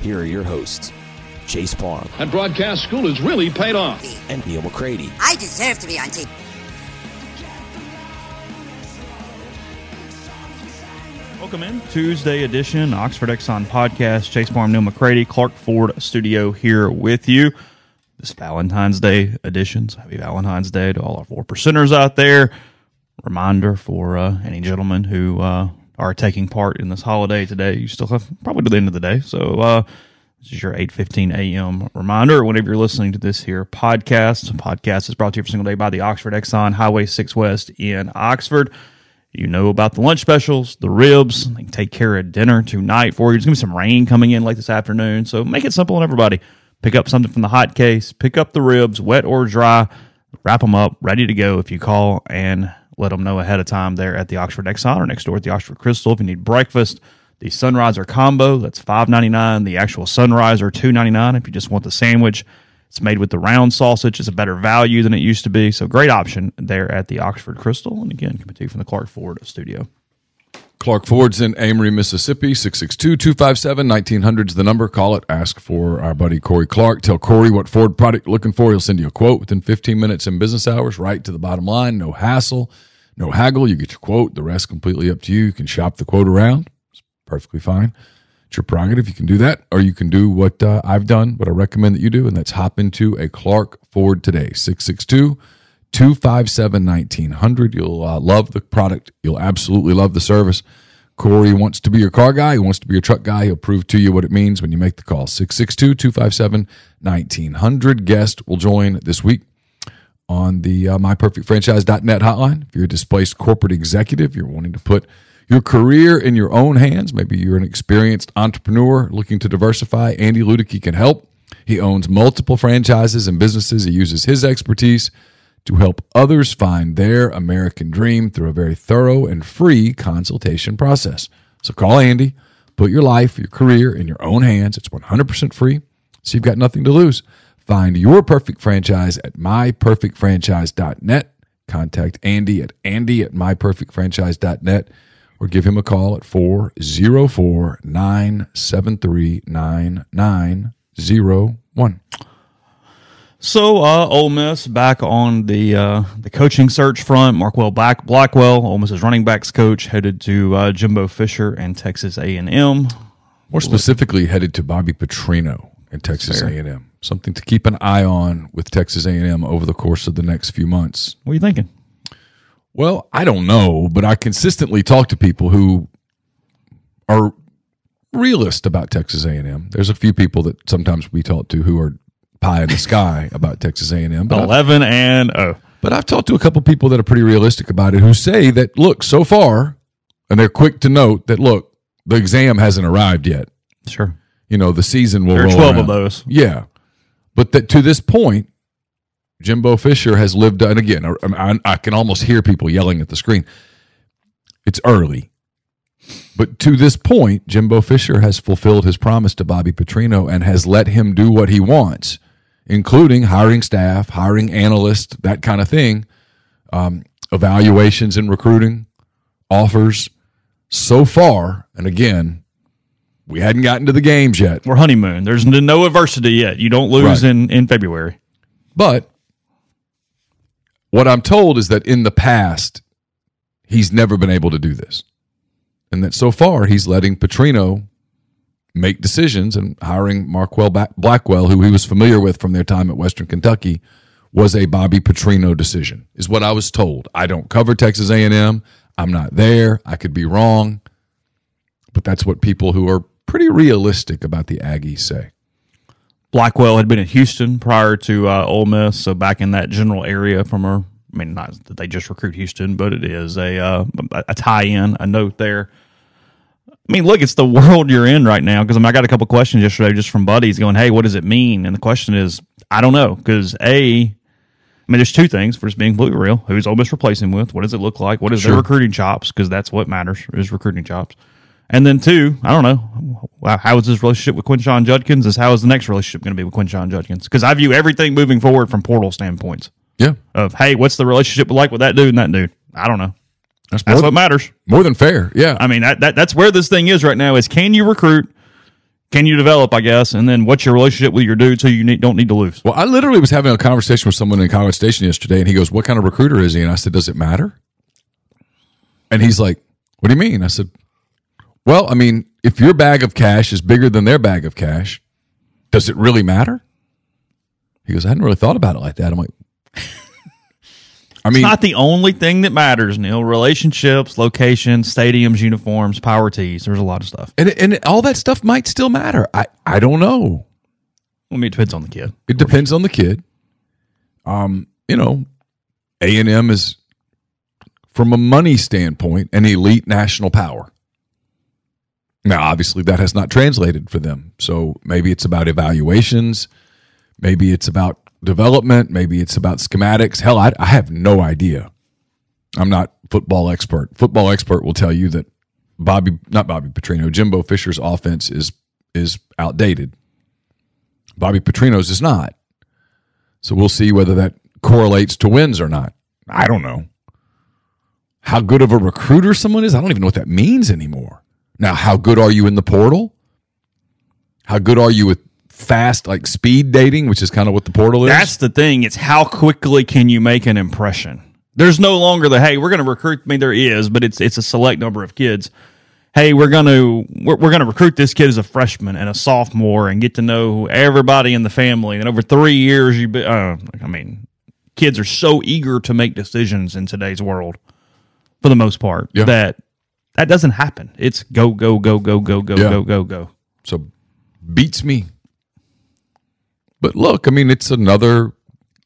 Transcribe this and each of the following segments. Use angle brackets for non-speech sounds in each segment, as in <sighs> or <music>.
here are your hosts, Chase Parham And broadcast school has really paid off. and Neal McCready. I deserve to be on TV. Welcome in Tuesday edition Oxford Exxon podcast. Chase Parham, Neal McCready, Clark Ford Studio here with you. This Valentine's Day edition. So happy Valentine's Day to all our four percenters out there. Reminder for uh, any gentleman who uh, are taking part in this holiday today. You still have probably to the end of the day. So uh, this is your 8:15 a.m. reminder. Whenever you're listening to this here podcast, podcast is brought to you every single day by the Oxford Exxon Highway 6 West in Oxford. You know about the lunch specials, the ribs. They can take care of dinner tonight for you. There's going to be some rain coming in late this afternoon. So make it simple on everybody. Pick up something from the hot case, pick up the ribs, wet or dry, wrap them up, ready to go if you call and let them know ahead of time there at the Oxford Exxon or next door at the Oxford Krystal. If you need breakfast, the Sunriser combo, that's five ninety nine. The actual Sunriser, two ninety nine. If you just want the sandwich, it's made with the round sausage. It's a better value than it used to be. So great option there at the Oxford Krystal. And again, coming to you from the Clark Ford studio. Clark Ford's in Amory, Mississippi. 662-257-1900 is the number. Call it. Ask for our buddy Corey Clark. Tell Corey what Ford product you're looking for. He'll send you a quote within 15 minutes in business hours, right to the bottom line. No hassle, no haggle. You get your quote. The rest completely up to you. You can shop the quote around. It's perfectly fine. It's your prerogative. You can do that, or you can do what uh, I've done, what I recommend that you do, and that's hop into a Clark Ford today. 662 257 1900. You'll uh, love the product. You'll absolutely love the service. Corey wants to be your car guy. He wants to be your truck guy. He'll prove to you what it means when you make the call. 662 257 1900. Guest will join this week on the uh, myperfectfranchise.net hotline. If you're a displaced corporate executive, you're wanting to put your career in your own hands. Maybe you're an experienced entrepreneur looking to diversify. Andy Ludicky can help. He owns multiple franchises and businesses. He uses his expertise to help others find their American dream through a very thorough and free consultation process. So call Andy, put your life, your career in your own hands. It's 100% free, so you've got nothing to lose. Find your perfect franchise at myperfectfranchise.net. Contact Andy at andy at myperfectfranchise.net or give him a call at 404 973 9901. So, uh, Ole Miss back on the uh, the coaching search front. Marquel Black Blackwell, Ole Miss's running backs coach, headed to uh, Jimbo Fisher and Texas A and M. More specifically, headed to Bobby Petrino in Texas Fair. A&M. Something to keep an eye on with Texas A&M over the course of the next few months. What are you thinking? Well, I don't know, but I consistently talk to people who are realist about Texas A&M. There's a few people that sometimes we talk to who are pie in the sky <laughs> about Texas A&M. But I've, Eleven and oh, but I've talked to a couple people that are pretty realistic about it who say that look, so far, and they're quick to note that look, the exam hasn't arrived yet. sure. You know, the season will There are twelve around. of those. Yeah, but that to this point, Jimbo Fisher has lived. And again, I, I, I can almost hear people yelling at the screen. It's early, but to this point, Jimbo Fisher has fulfilled his promise to Bobby Petrino and has let him do what he wants, including hiring staff, hiring analysts, that kind of thing. Um, evaluations and recruiting, offers so far. And again, we hadn't gotten to the games yet, We're honeymoon. There's no adversity yet. You don't lose Right. in, in February. but what I'm told is that in the past, he's never been able to do this. And that so far, he's letting Petrino make decisions and hiring Marquel Blackwell, who he was familiar with from their time at Western Kentucky, was a Bobby Petrino decision, is what I was told. I don't cover Texas A&M. I'm not there. I could be wrong. But that's what people who are pretty realistic about the Aggies say. Blackwell had been in Houston prior to uh, Ole Miss, so back in that general area from her. I mean, not that they just recruit Houston, but it is a uh, a tie-in, a note there. I mean, look, it's the world you're in right now. Because I, mean, I got a couple questions yesterday just from buddies going, "Hey, what does it mean?" And the question is, I don't know. Because a, I mean, there's two things for just being completely real. Who's Ole Miss replacing with? What does it look like? What is their recruiting chops? Because that's what matters is recruiting chops. And then two, I don't know. How is this relationship with Quinshon Judkins? Is how is the next relationship going to be with Quinshon Judkins? Because I view everything moving forward from portal standpoints Yeah. of hey, what's the relationship like with that dude and that dude? I don't know. That's, That's what matters. more than fair. Yeah. I mean, that, that that's where this thing is right now. Is can you recruit? Can you develop? I guess, and then what's your relationship with your dude so you need, don't need to lose? Well, I literally was having a conversation with someone in College Station yesterday, and he goes, "What kind of recruiter is he?" And I said, "Does it matter?" And he's like, "What do you mean?" I said, "Well, I mean, if your bag of cash is bigger than their bag of cash, does it really matter?" He goes, "I hadn't really thought about it like that." I'm like, <laughs> "I mean, It's not the only thing that matters, Neal. Relationships, locations, stadiums, uniforms, power tees. There's a lot of stuff. and and all that stuff might still matter. I I don't know." I mean, it depends on the kid. It depends on the kid. Um, you know, A and M is from a money standpoint an elite national power. Now, obviously, that has not translated for them. So maybe it's about evaluations, maybe it's about development, maybe it's about schematics. Hell, I, I have no idea. I'm not football expert. Football expert will tell you that Bobby, not Bobby Petrino, Jimbo Fisher's offense is is outdated. Bobby Petrino's is not. So we'll see whether that correlates to wins or not. I don't know. How good of a recruiter someone is, I don't even know what that means anymore. Now, how good are you in the portal? How good are you with fast, like speed dating, which is kind of what the portal is? That's the thing. It's how quickly can you make an impression. There's no longer the hey, we're going to recruit. I mean, there is, but it's it's a select number of kids. Hey, we're going to we're, we're going to recruit this kid as a freshman and a sophomore and get to know everybody in the family. And over three years, you be, uh, I mean, kids are so eager to make decisions in today's world, for the most part, Yeah. that that doesn't happen. It's go go go go go go Yeah. go go go. So beats me. But look, I mean, it's another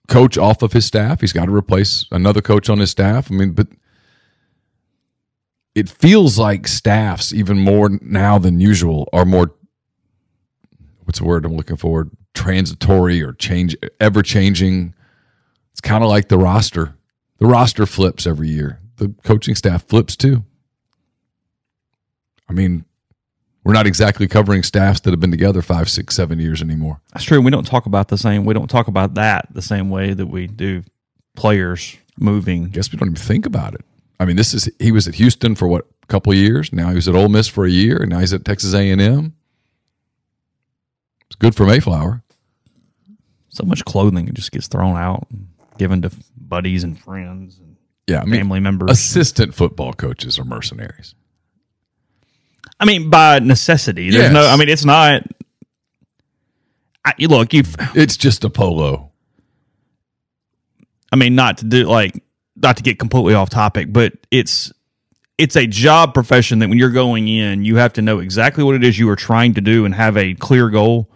coach off of his staff. He's got to replace another coach on his staff. I mean, but it feels like staffs, even more now than usual, are more what's the word I'm looking for? Transitory or change, ever changing. It's kind of like the roster. The roster flips every year. The coaching staff flips too. I mean, we're not exactly covering staffs that have been together five, six, seven years anymore. That's true. We don't talk about the same. We don't talk about that the same way that we do players moving. guess we don't even think about it. I mean, this is he was at Houston for what a couple of years. Now he was at Ole Miss for a year, and now he's at Texas A and M. It's good for Mayflower. So much clothing just gets thrown out, and given to buddies and friends and Yeah, I mean, family members. assistant football coaches are mercenaries. I mean, by necessity. There's Yes. no. I mean, it's not. I, you look, you. It's just a polo. I mean, not to do like not to get completely off topic, but it's it's a job profession that when you're going in, you have to know exactly what it is you are trying to do and have a clear goal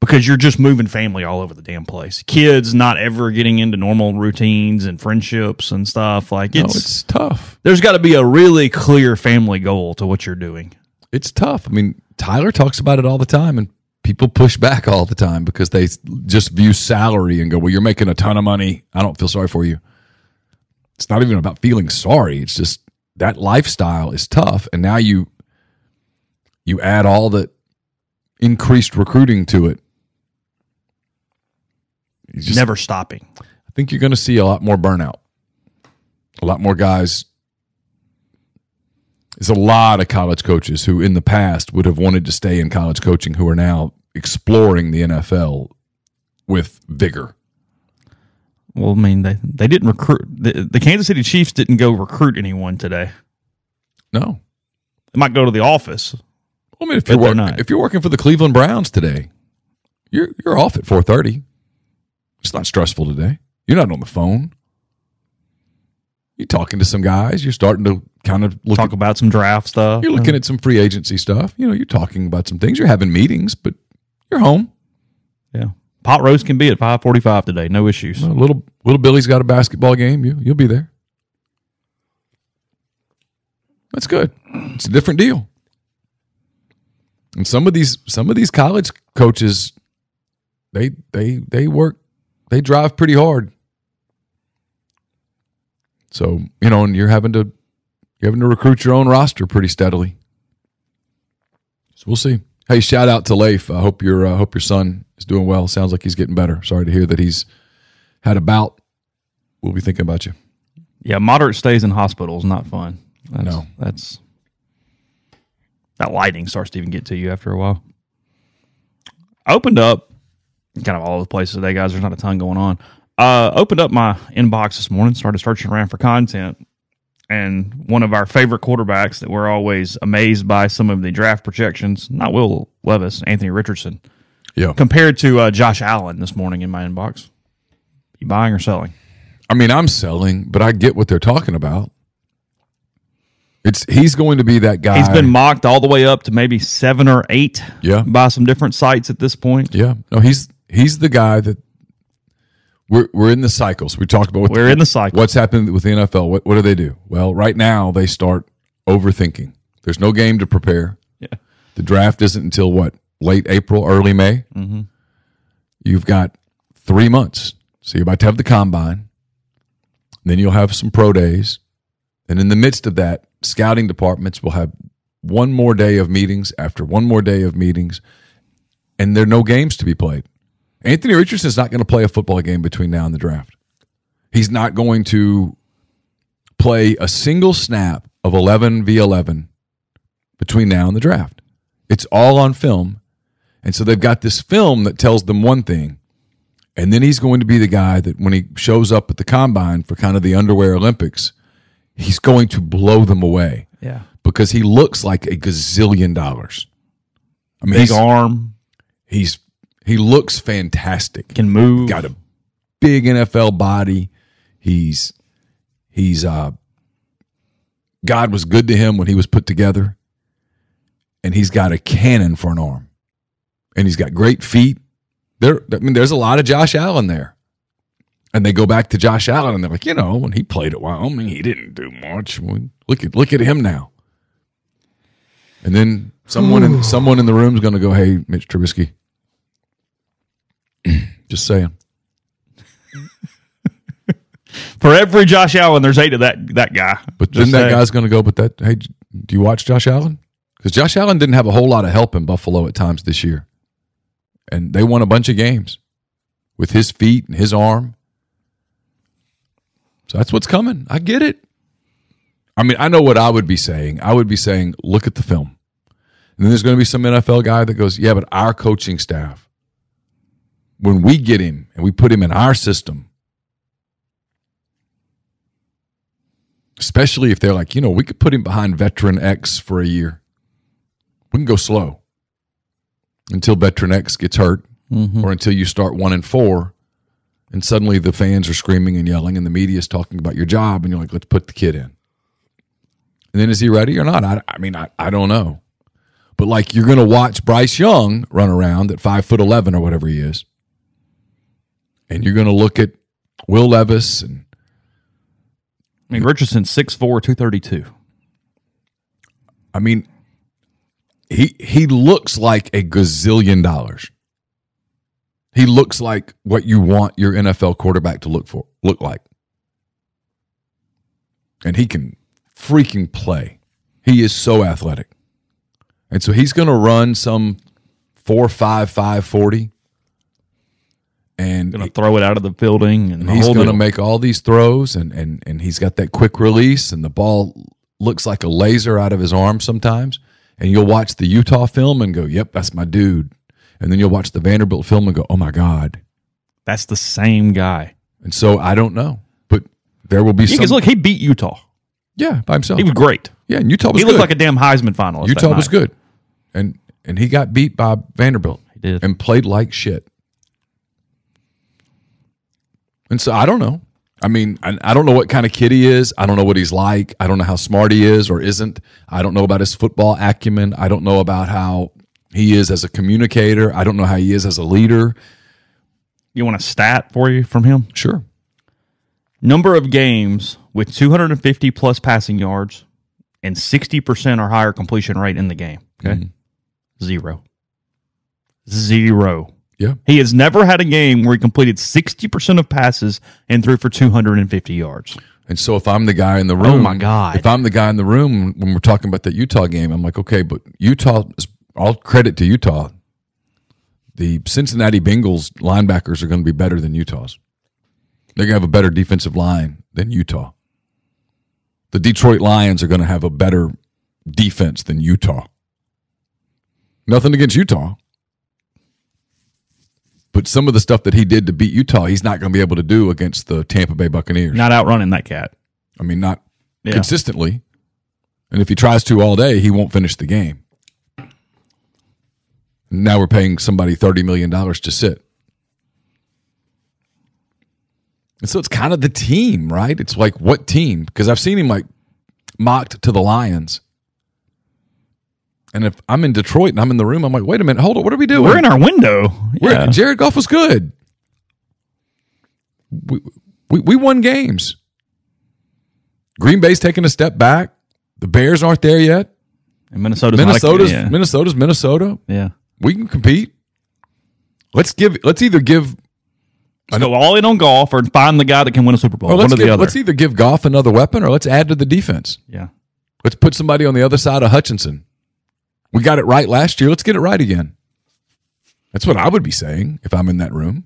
because you're just moving family all over the damn place. Kids not ever getting into normal routines and friendships and stuff like No, it's, it's tough. there's got to be a really clear family goal to what you're doing. It's tough. I mean, Tyler talks about it all the time, and people push back all the time because they just view salary and go, "Well, you're making a ton of money. I don't feel sorry for you." It's not even about feeling sorry. It's just that lifestyle is tough, and now you you add all the increased recruiting to it. Just, Never stopping. I think you're going to see a lot more burnout. A lot more guys. There's a lot of college coaches who, in the past, would have wanted to stay in college coaching who are now exploring the NFL with vigor. Well, I mean, they, they didn't recruit. The, the Kansas City Chiefs didn't go recruit anyone today. No, They might go to the office. I mean, if you're work, if you're working for the Cleveland Browns today, you're you're off at four thirty. It's not stressful today. You're not on the phone. You're talking to some guys. You're starting to kind of look. Talk At, about some draft stuff. you're looking at some free agency stuff. You know, you're talking about some things. You're having meetings, but you're home. yeah. Pot roast can be at five forty five today. No issues. Well, little little Billy's got a basketball game. You you'll be there. That's good. It's a different deal. And some of these some of these college coaches, they they they work, they drive pretty hard. So you know, and you're having to you're having to recruit your own roster pretty steadily. So we'll see. Hey, shout out to Leif. I hope your uh, hope your son is doing well. Sounds like he's getting better. Sorry to hear that he's had a bout. We'll be thinking about you. Yeah, moderate stays in hospital is not fun. That's, No. that's that lighting starts to even get to you after a while. I opened up kind of all over the place today, guys. There's not a ton going on. Uh, opened up my inbox this morning, started searching around for content, and one of our favorite quarterbacks that we're always amazed by some of the draft projections, not Will Levis, Anthony Richardson, Yeah. compared to uh, Josh Allen this morning in my inbox. You buying or selling? I mean, I'm selling, but I get what they're talking about. It's he's going to be that guy. He's been mocked all the way up to maybe seven or eight Yeah. by some different sites at this point. yeah. No, he's he's the guy that we're we're in the cycles. We talked about what We're in the cycle. What's happened with the NFL? What what do they do? Well, right now they start overthinking. There's no game to prepare. Yeah. The draft isn't until what? Late April, early May. Mm-hmm. You've got three months. So you're about to have the combine. Then you'll have some pro days. And in the midst of that, scouting departments will have one more day of meetings after one more day of meetings. And there are no games to be played. Anthony Richardson's not going to play a football game between now and the draft. He's not going to play a single snap of 11 v 11 between now and the draft. It's all on film. And so they've got this film that tells them one thing. And then he's going to be the guy that when he shows up at the combine for kind of the underwear Olympics, he's going to blow them away Yeah. because he looks like a gazillion dollars. I mean, Big he's, arm, he's he looks fantastic. can move. Got a big NFL body. He's he's uh God was good to him when he was put together. And he's got a cannon for an arm. And he's got great feet. There I mean there's a lot of Josh Allen there. And they go back to Josh Allen and they're like, you know, when he played at Wyoming, he didn't do much. Look at look at him now. And then someone in <sighs> someone in the room is going to go, "Hey, Mitch Trubisky." <clears throat> Just saying. <laughs> For every Josh Allen, there's eight of that that guy. But Just then that saying. guy's going to go, but that, hey, do you watch Josh Allen? Because Josh Allen didn't have a whole lot of help in Buffalo at times this year. And they won a bunch of games with his feet and his arm. So that's what's coming. I get it. I mean, I know what I would be saying. I would be saying, look at the film. And then there's going to be some NFL guy that goes, yeah, but our coaching staff, when we get him and we put him in our system, especially if they're like, you know, we could put him behind veteran X for a year. We can go slow until veteran X gets hurt mm-hmm. or until you start one and four. And suddenly the fans are screaming and yelling and the media is talking about your job. And you're like, let's put the kid in. And then is he ready or not? I, I mean, I, I don't know. But like you're going to watch Bryce Young run around at five foot 11 or whatever he is. And you're going to look at Will Levis and I mean, Richardson's 6'4", 232. I mean, he he looks like a gazillion dollars. He looks like what you want your NFL quarterback to look for look like. And he can freaking play. He is so athletic. And so he's going to run some 4 5 5 40. And Gonna throw it out of the building, and, and he's going to deal. make all these throws, and and and he's got that quick release, and the ball looks like a laser out of his arm sometimes. And you'll watch the Utah film and go, "Yep, that's my dude." And then you'll watch the Vanderbilt film and go, "Oh my god." That's the same guy. And so I don't know, but there will be Yeah, some. because look, he beat Utah. yeah, by himself. He was great. yeah, and Utah was He looked good. like a damn Heisman finalist. Utah was good, and and he got beat by Vanderbilt. He did. and played like shit. And so I don't know. I mean, I, I don't know what kind of kid he is. I don't know what he's like. I don't know how smart he is or isn't. I don't know about his football acumen. I don't know about how he is as a communicator. I don't know how he is as a leader. You want a stat for you from him? Sure. Number of games with 250 plus passing yards and 60% or higher completion rate in the game. Okay. Mm-hmm. Zero. Zero. Yeah. He has never had a game where he completed 60% of passes and threw for 250 yards. And so if I'm the guy in the oh, room, Oh, my God. If I'm the guy in the room when we're talking about that Utah game, I'm like, okay, but Utah, all credit to Utah. The Cincinnati Bengals linebackers are going to be better than Utah's. They're going to have a better defensive line than Utah. The Detroit Lions are going to have a better defense than Utah. Nothing against Utah. But some of the stuff that he did to beat Utah, he's not going to be able to do against the Tampa Bay Buccaneers. Not outrunning that cat. I mean, not Yeah. consistently. And if he tries to all day, he won't finish the game. Now we're paying somebody $30 million to sit. And so it's kind of the team, right? It's like, what team? Because I've seen him like mocked to the Lions. And if I'm in Detroit and I'm in the room, I'm like, wait a minute, hold on, what are we doing? We're in our window. Yeah. Jared Goff was good. We, we we won games. Green Bay's taking a step back. The Bears aren't there yet. And Minnesota's not a- Minnesota's yeah. Minnesota's Minnesota. yeah. We can compete. Let's give. Let's either give. Let's go all in on Goff or find the guy that can win a Super Bowl. One let's, or the give, other. let's either give Goff another weapon or let's add to the defense. yeah. Let's put somebody on the other side of Hutchinson. We got it right last year. Let's get it right again. That's what I would be saying if I'm in that room.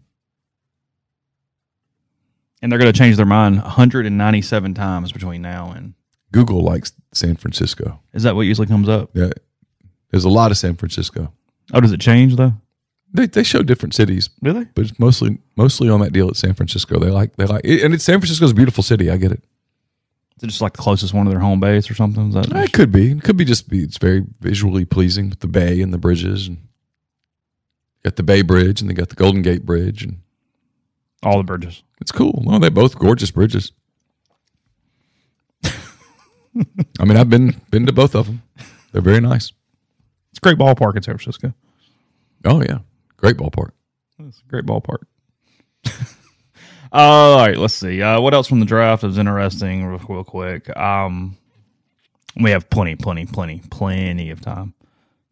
And they're going to change their mind 197 times between now and. Google likes San Francisco. Is that what usually comes up? Yeah, there's a lot of San Francisco. Oh, does it change though? They they show different cities, Really? but it's mostly mostly on that deal at San Francisco. They like they like, and it's San Francisco's a beautiful city. I get it. Is it just like the closest one to their home base or something? Is that It could be. It could be just be. It's very visually pleasing with the bay and the bridges, and got the Bay Bridge and they got the Golden Gate Bridge, and all the bridges? it's cool. Well, they're both gorgeous bridges. <laughs> I mean, I've been been to both of them. They're very nice. It's a great ballpark in San Francisco. Oh yeah, great ballpark. It's a great ballpark. <laughs> all right, let's see. Uh, what else from the draft is interesting, real, real quick? Um, we have plenty, plenty, plenty, plenty of time.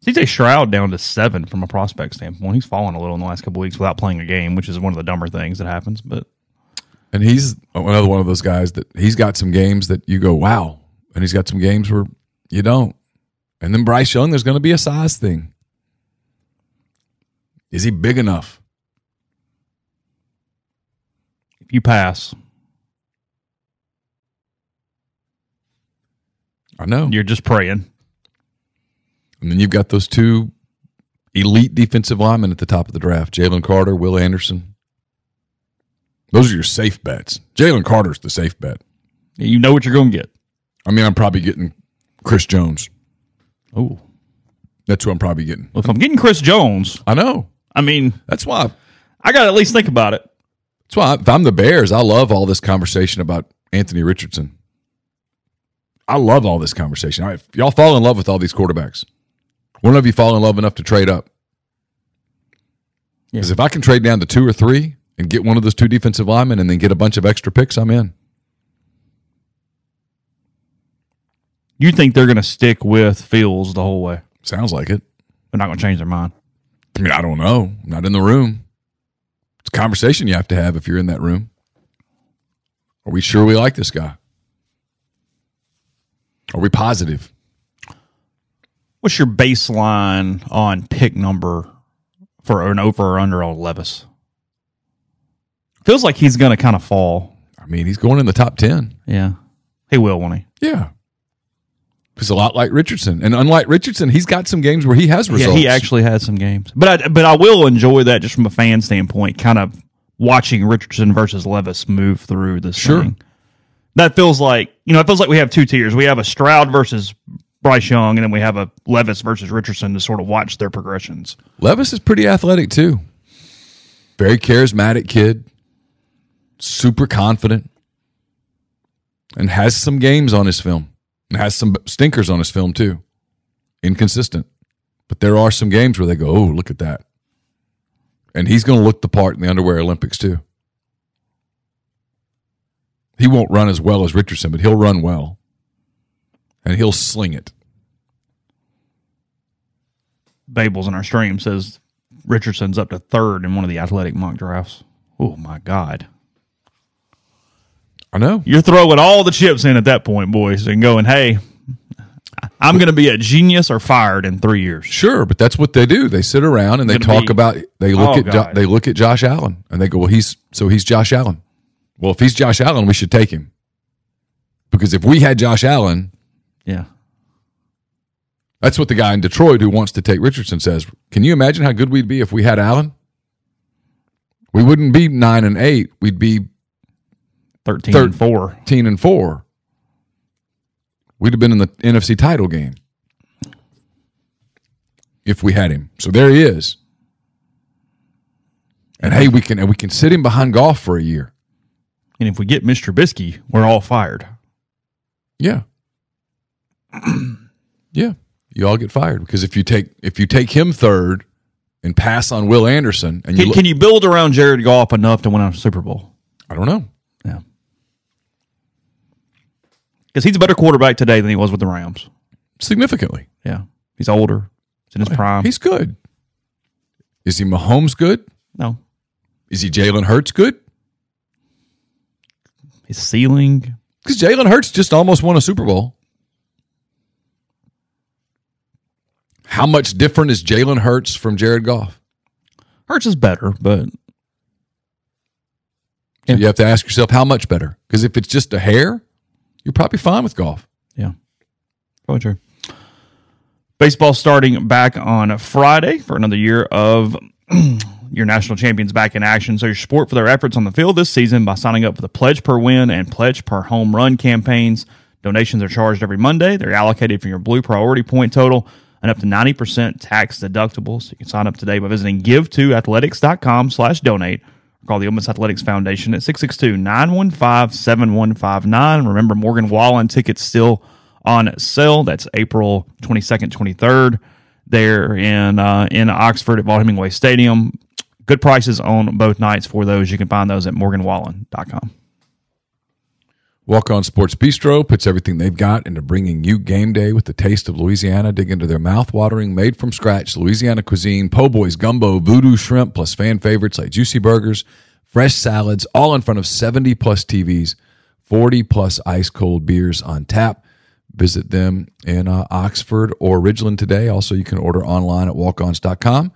CJ Stroud down to seven from a prospect standpoint. He's fallen a little in the last couple weeks without playing a game, which is one of the dumber things that happens. But And he's another one of those guys that he's got some games that you go, wow. And he's got some games where you don't. And then Bryce Young, there's going to be a size thing. Is he big enough? If you pass, I know. you're just praying. And then you've got those two elite defensive linemen at the top of the draft Jalen Carter, Will Anderson. Those are your safe bets. Jalen Carter's the safe bet. You know what you're going to get. I mean, I'm probably getting Chris Jones. Oh, That's who I'm probably getting. if I'm getting Chris Jones, I know. I mean, That's why I got to at least think about it. That's why if I'm the Bears, I love all this conversation about Anthony Richardson. I love all this conversation. All right, if y'all fall in love with all these quarterbacks. One of you fall in love enough to trade up. Because if I can trade down to two or three and get one of those two defensive linemen and then get a bunch of extra picks, I'm in. You think they're going to stick with Fields the whole way? Sounds like it. They're not going to change their mind. I mean, I don't know. I'm not in the room. It's a conversation you have to have if you're in that room. Are we sure we like this guy? Are we positive? What's your baseline on pick number for an over or under on Levis? Feels like he's going to kind of fall. I mean, he's going in the top 10. Yeah. He will, won't he? Yeah. He's a lot like Richardson. And unlike Richardson, he's got some games where he has results. Yeah, he actually had some games. But I, but I will enjoy that just from a fan standpoint, kind of watching Richardson versus Levis move through this Sure. thing. That feels like, you know, it feels like we have two tiers. We have a Stroud versus Bryce Young, and then we have a Levis versus Richardson to sort of watch their progressions. Levis is pretty athletic too. Very charismatic kid. Super confident. And has some games on his film. And has some stinkers on his film too. Inconsistent. But there are some games where they go, oh, look at that. And he's going to look the part in the underwear Olympics too. He won't run as well as Richardson, but he'll run well. And he'll sling it. Babels in our stream says Richardson's up to third in one of the athletic mock drafts. Oh, my God. I know. You're throwing all the chips in at that point, boys, and going, hey, I'm going to be a genius or fired in three years. Sure, but that's what they do. They sit around and they Gonna talk be- about. They look Oh, at jo- they look at Josh Allen and they go, "Well, he's so he's Josh Allen. Well, if he's Josh Allen, we should take him because if we had Josh Allen, Yeah. that's what the guy in Detroit who wants to take Richardson says. Can you imagine how good we'd be if we had Allen? We wouldn't be nine and eight. We'd be 13 Third- and 4. thirteen and four. We'd have been in the NFC title game if we had him. So there he is. And hey, we can and we can sit him behind Goff for a year. And if we get Mitch Trubisky, we're all fired. Yeah. <clears throat> yeah. You all get fired because if you take if you take him third and pass on Will Anderson and you Can, look, can you build around Jared Goff enough to win a Super Bowl? I don't know. Yeah. Because he's a better quarterback today than he was with the Rams. Significantly. Yeah. He's older. He's in his prime. He's good. Is he Mahomes good? no. Is he Jalen Hurts good? His ceiling. Because Jalen Hurts just almost won a Super Bowl. How much different is Jalen Hurts from Jared Goff? Hurts is better, but So Yeah. you have to ask yourself how much better. Because if it's just a hair, you're probably fine with Goff. Yeah. Probably true. Baseball starting back on Friday for another year of <clears throat> your national champions back in action. So your support for their efforts on the field this season by signing up for the Pledge Per Win and Pledge Per Home Run campaigns. Donations are charged every Monday. They're allocated from your blue priority point total and up to 90% tax deductible. So you can sign up today by visiting give2athletics.com slash donate call the Ole Miss Athletics Foundation at 662-915-7159. Remember, Morgan Wallen tickets still on sale. That's April 22nd, 23rd there in, uh, in Oxford at Vaught Hemingway Stadium. Good prices on both nights for those. You can find those at morganwallen.com. Walk On Sports Bistro puts everything they've got into bringing you game day with the taste of Louisiana. Dig into their mouth-watering, made from scratch Louisiana cuisine, po' boys, gumbo, voodoo shrimp, plus fan favorites like juicy burgers, fresh salads, all in front of 70 plus TVs, 40 plus ice cold beers on tap. Visit them in uh, Oxford or Ridgeland today. Also, you can order online at walkons.com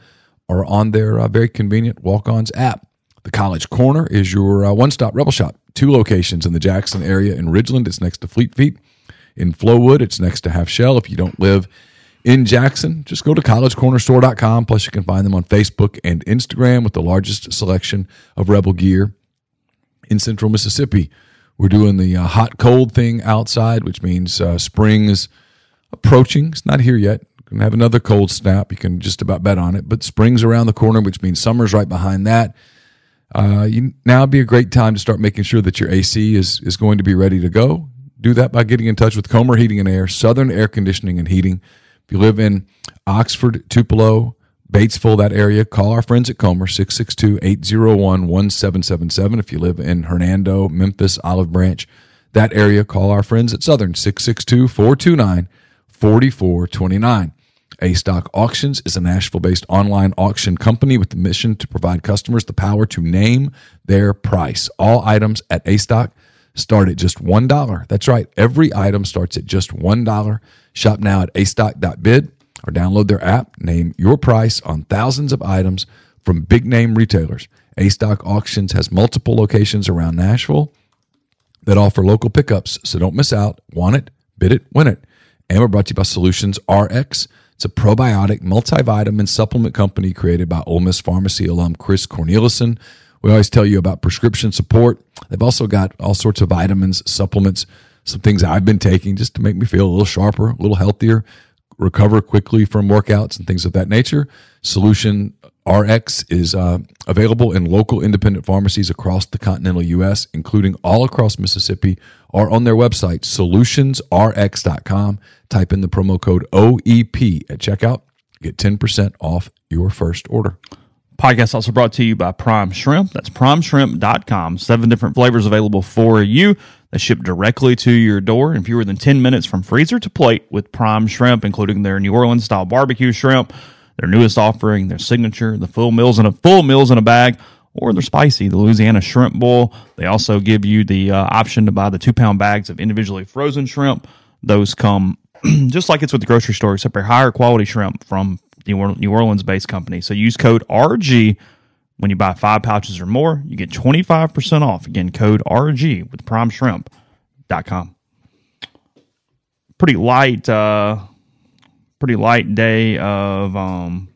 or on their uh, very convenient Walk-Ons app. The College Corner is your uh, one-stop Rebel Shop. Two locations in the Jackson area. In Ridgeland, it's next to Fleet Feet. In Flowwood, it's next to Half Shell. If you don't live in Jackson, just go to collegecornerstore.com. Plus, you can find them on Facebook and Instagram with the largest selection of Rebel gear in central Mississippi. We're doing the uh, hot cold thing outside, which means uh, spring is approaching. It's not here yet. Going to have another cold snap. You can just about bet on it. But spring's around the corner, which means summer's right behind that. Uh, you, now would be a great time to start making sure that your AC is is going to be ready to go. Do that by getting in touch with Comer Heating and Air, Southern Air Conditioning and Heating. If you live in Oxford, Tupelo, Batesville, that area, call our friends at Comer, 662-801-1777. If you live in Hernando, Memphis, Olive Branch, that area, call our friends at Southern, 662-429-4429. A Stock Auctions is a Nashville based online auction company with the mission to provide customers the power to name their price. All items at A Stock start at just $1. That's right. Every item starts at just $1. Shop now at astock.bid or download their app. Name your price on thousands of items from big name retailers. A Stock Auctions has multiple locations around Nashville that offer local pickups, so don't miss out. Want it, bid it, win it. And we're brought to you by Solutions RX. It's a probiotic multivitamin supplement company created by Ole Miss Pharmacy alum Chris Cornelison. We always tell you about prescription support. They've also got all sorts of vitamins, supplements, some things I've been taking just to make me feel a little sharper, a little healthier, recover quickly from workouts and things of that nature. Solution RX is uh, available in local independent pharmacies across the continental U.S., including all across Mississippi, or on their website, solutionsrx.com. Type in the promo code OEP at checkout. Get 10% off your first order. Podcast also brought to you by Prime Shrimp. That's primeshrimp.com. Seven different flavors available for you that ship directly to your door in fewer than 10 minutes from freezer to plate with Prime Shrimp, including their New Orleans style barbecue shrimp, their newest offering, their signature, the full meals in a full meals in a bag, or they're spicy, the Louisiana shrimp bowl. They also give you the uh, option to buy the two pound bags of individually frozen shrimp. Those come <clears throat> just like it's with the grocery store, except they're higher quality shrimp from the New Orleans based company. So use code RG when you buy five pouches or more. You get 25% off. Again, code RG with primeshrimp.com. Pretty light, uh, pretty light day of um,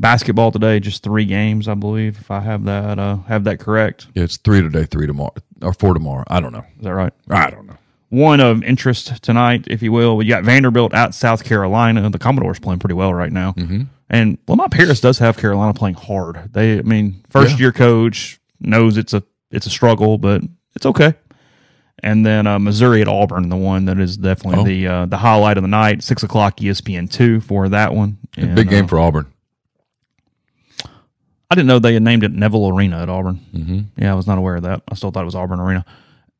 basketball today. Just three games, I believe, if I have that uh, have that correct. Yeah, it's three today, three tomorrow, or four tomorrow. I don't know. Is that right? I don't know one of interest tonight, if you will. We got Vanderbilt at South Carolina. The Commodores playing pretty well right now. Mm-hmm. And Lamont Paris does have Carolina playing hard. They, I mean, first yeah. year coach knows it's a it's a struggle, but it's okay. And then uh, Missouri at Auburn, the one that is definitely oh. the uh, the highlight of the night. Six o'clock ESPN two for that one. And, big game uh, for Auburn. I didn't know they had named it Neville Arena at Auburn. Mm-hmm. Yeah, I was not aware of that. I still thought it was Auburn Arena.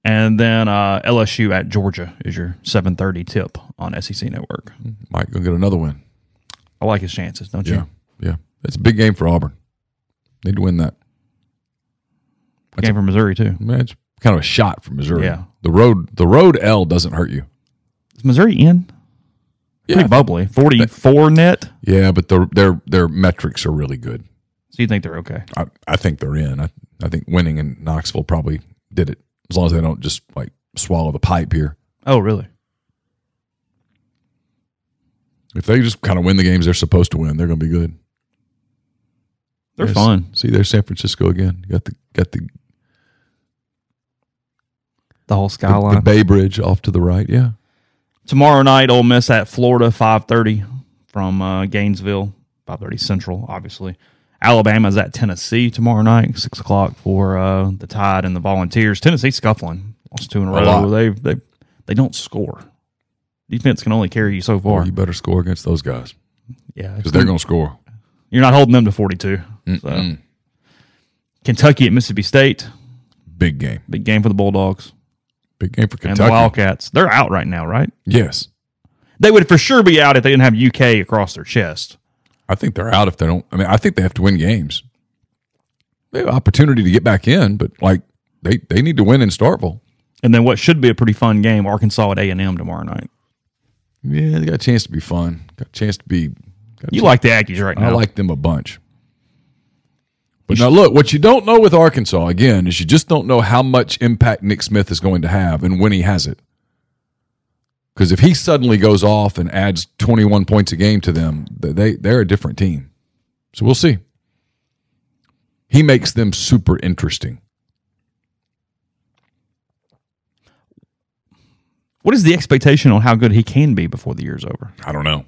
And then uh, LSU at Georgia is your 7:30 tip on SEC Network. Mike gonna get another win. I like his chances, don't yeah, you? Yeah, Yeah. it's a big game for Auburn. Need to win that. That's game a, for Missouri too. Man, it's kind of a shot for Missouri. Yeah, the road the road L doesn't hurt you. Is Missouri in? Yeah, Pretty bubbly. Forty four net. Yeah, but their their their metrics are really good. So you think they're okay? I, I think they're in. I I think winning in Knoxville probably did it as long as they don't just like swallow the pipe here. Oh, really? If they just kind of win the games they're supposed to win, they're going to be good. They're yes. fun. See, there's San Francisco again. You got the got the the whole skyline, the, the Bay Bridge off to the right. Yeah. Tomorrow night, Ole Miss at Florida, five thirty from uh, Gainesville, five thirty Central, obviously. Alabama's at Tennessee tomorrow night, six o'clock for uh, the Tide and the Volunteers. Tennessee scuffling, lost two in a, a row. They they they don't score. Defense can only carry you so far. you better score against those guys. Yeah, because they're going to score. You're not holding them to 42. So. Kentucky at Mississippi State. Big game. Big game for the Bulldogs. Big game for Kentucky. And the Wildcats. They're out right now, right? Yes. They would for sure be out if they didn't have UK across their chest. I think they're out if they don't. I mean, I think they have to win games. They have opportunity to get back in, but like they they need to win in Starkville. And then what should be a pretty fun game, Arkansas at A and M tomorrow night. Yeah, they got a chance to be fun. Got a chance to be. You like the Aggies right now? I like them a bunch. But now look, what you don't know with Arkansas again is you just don't know how much impact Nick Smith is going to have and when he has it. Because if he suddenly goes off and adds 21 points a game to them, they they're a different team. So we'll see. He makes them super interesting. What is the expectation on how good he can be before the year's over? I don't know.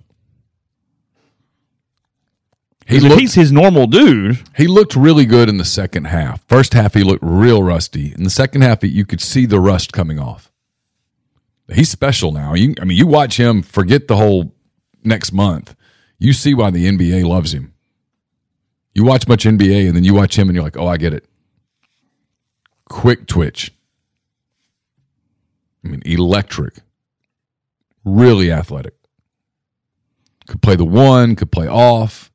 He looked, he's his normal dude. He looked really good in the second half. First half, he looked real rusty. In the second half, you could see the rust coming off he's special now. You, I mean, you watch him. Forget the whole next month. You see why the NBA loves him. You watch much NBA, and then you watch him, and you're like, "Oh, I get it." Quick twitch. I mean, electric. Really athletic. Could play the one. Could play off.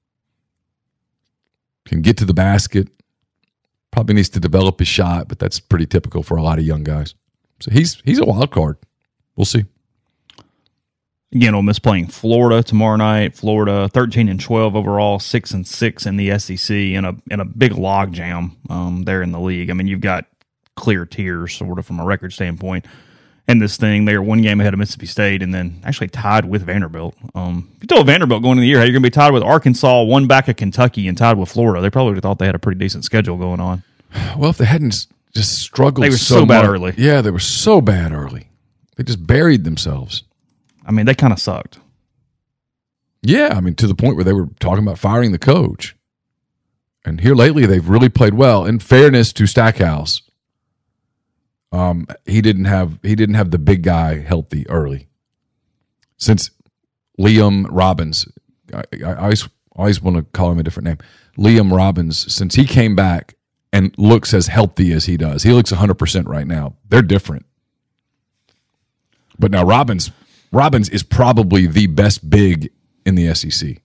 Can get to the basket. Probably needs to develop his shot, but that's pretty typical for a lot of young guys. So he's he's a wild card. We'll see. Again, Ole Miss playing Florida tomorrow night. Florida thirteen and twelve overall, six and six in the SEC, in a in a big log jam um, there in the league. I mean, you've got clear tiers, sort of from a record standpoint. And this thing, they are one game ahead of Mississippi State, and then actually tied with Vanderbilt. Um, you told Vanderbilt going into the year, hey, you're going to be tied with Arkansas, one back of Kentucky, and tied with Florida, they probably thought they had a pretty decent schedule going on. <sighs> Well, if they hadn't just struggled They were so, so bad much- early. Yeah, they were so bad early. They just buried themselves. I mean, they kind of sucked. Yeah, I mean, to the point where they were talking about firing the coach. And here lately, they've really played well. In fairness to Stackhouse, um, he didn't have he didn't have the big guy healthy early. Since Liam Robbins, I, I always always want to call him a different name. Liam Robbins, since he came back and looks as healthy as he does, he looks 100 percent right now. They're different. But now Robbins Robbins is probably the best big in the SEC.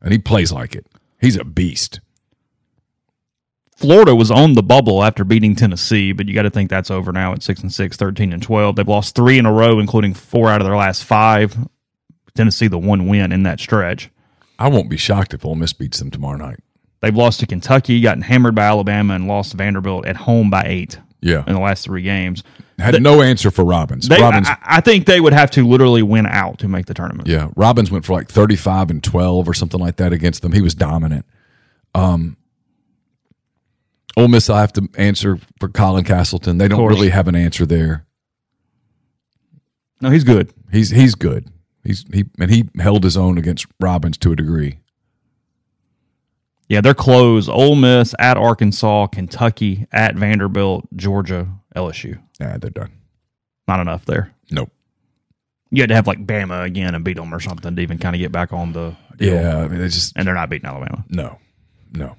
And he plays like it. He's a beast. Florida was on the bubble after beating Tennessee, but you got to think that's over now at 6 and 6, 13 and 12. They've lost 3 in a row including 4 out of their last 5. Tennessee the one win in that stretch. I won't be shocked if Ole Miss beats them tomorrow night. They've lost to Kentucky, gotten hammered by Alabama and lost to Vanderbilt at home by 8 Yeah. in the last 3 games. Had no answer for Robbins. They, Robbins I, I think they would have to literally win out to make the tournament. Yeah, Robbins went for like 35 and 12 or something like that against them. He was dominant. Um Ole Miss I have to answer for Colin Castleton. They don't really have an answer there. No, he's good. He's he's good. He's he and he held his own against Robbins to a degree. Yeah, they're closed. Ole Miss at Arkansas, Kentucky at Vanderbilt, Georgia, LSU. Yeah, they're done. Not enough there. Nope. You had to have like Bama again and beat them or something to even kind of get back on the. deal. Yeah, I mean they just and they're not beating Alabama. no. No.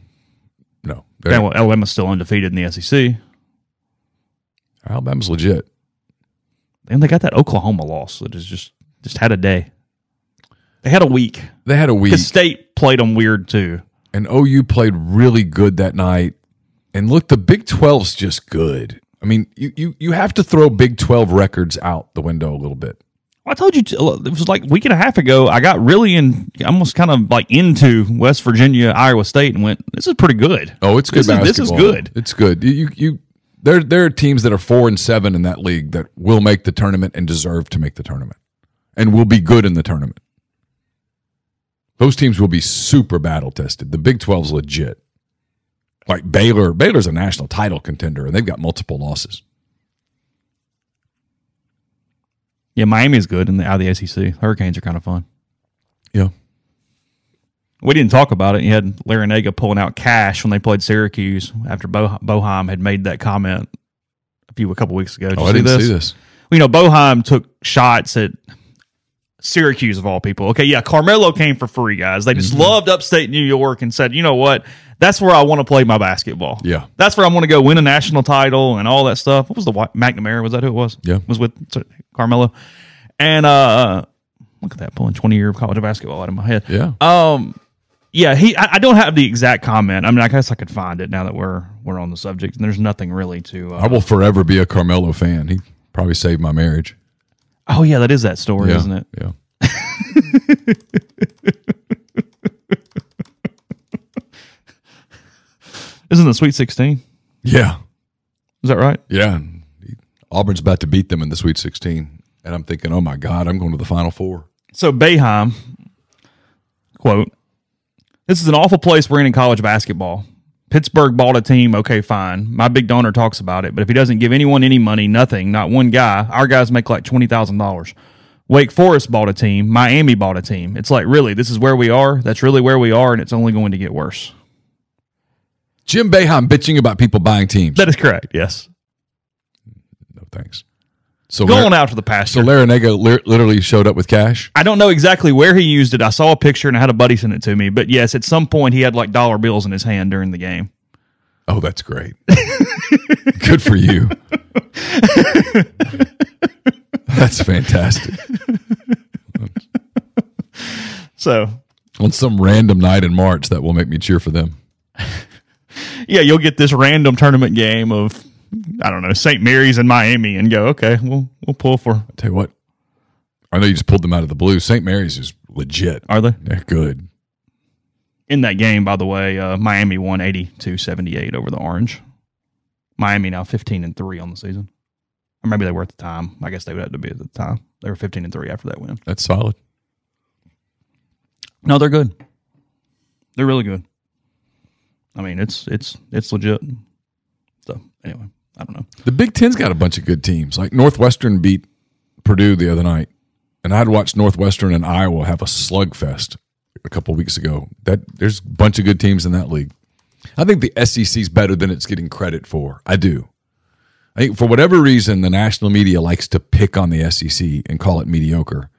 No. They're- Alabama's still undefeated in the SEC, Alabama's legit. and they got that Oklahoma loss that is just just had a day. They had a week. They had a week. The state played them weird too. And OU played really good that night. And look, the Big 12's just good. I mean, you, you, you have to throw Big 12 records out the window a little bit. I told you it was like a week and a half ago. I got really in, almost kind of like into West Virginia, Iowa State, and went, "This is pretty good." Oh, it's good This is- this is good. It's good. You, you, you there, there are teams that are four and seven in that league that will make the tournament and deserve to make the tournament and will be good in the tournament. Those teams will be super battle tested. The Big 12's legit. Like Baylor, Baylor's a national title contender and they've got multiple losses. Yeah, Miami's good and out of the SEC. Hurricanes are kind of fun. Yeah. We didn't talk about it. You had Larrañaga pulling out cash when they played Syracuse after Bo- Boeheim had made that comment a few a couple weeks ago. Did Oh, you I didn't see this. Well, you know, Boeheim took shots at Syracuse of all people. Okay, yeah, Carmelo came for free, guys. They just Mm-hmm. loved upstate New York and said, you know what? That's where I want to play my basketball. Yeah. That's where I want to go win a national title and all that stuff. What was the White- McNamara? Was that who it was? Yeah. Was with Carmelo. And uh look at that pulling 20 year of college basketball out of my head. Yeah. Um, yeah, he. I, I don't have the exact comment. I mean, I guess I could find it now that we're we're on the subject, and there's nothing really to. Uh, I will forever be a Carmelo fan. He probably saved my marriage. Oh yeah, that is that story, yeah. isn't it? Yeah. <laughs> Isn't the Sweet 16? Yeah. Is that right? Yeah. Auburn's about to beat them in the Sweet 16. And I'm thinking, oh my God, I'm going to the Final Four. So Boeheim, quote, "This is an awful place we're in in college basketball. Pittsburgh bought a team. Okay, fine. My big donor talks about it, but if he doesn't give anyone any money, nothing, not one guy, our guys make like twenty thousand dollars." Wake Forest bought a team. Miami bought a team. It's like, really, this is where we are. That's really where we are, and it's only going to get worse. Jim Boeheim bitching about people buying teams. That is correct. Yes. no thanks. So Going Lar- out to the pasture. So Larrañaga li- literally showed up with cash. I don't know exactly where he used it. I saw a picture and I had a buddy send it to me. But yes, at some point he had like dollar bills in his hand during the game. Oh, that's great. Good for you. that's fantastic. So On some random night in March, that will make me cheer for them. yeah, you'll get this random tournament game of I don't know St. Mary's and Miami and go okay, we'll we'll pull for i Tell you what, I know you just pulled them out of the blue. St. Mary's is legit. Are they? They're good. In that game, by the way, uh, Miami won 82 78 over the Orange. Miami now 15 and 3 on the season. Or maybe they were at the time. I guess they would have to be at the time. They were 15 and 3 after that win. That's solid. No, they're good. They're really good. I mean, it's it's it's legit. So anyway, I don't know. The Big Ten's got a bunch of good teams. Like Northwestern beat Purdue the other night, and I'd watched Northwestern and Iowa have a slugfest a couple weeks ago. That there's a bunch of good teams in that league. I think the SEC's better than it's getting credit for. I do. I think for whatever reason, the national media likes to pick on the SEC and call it mediocre.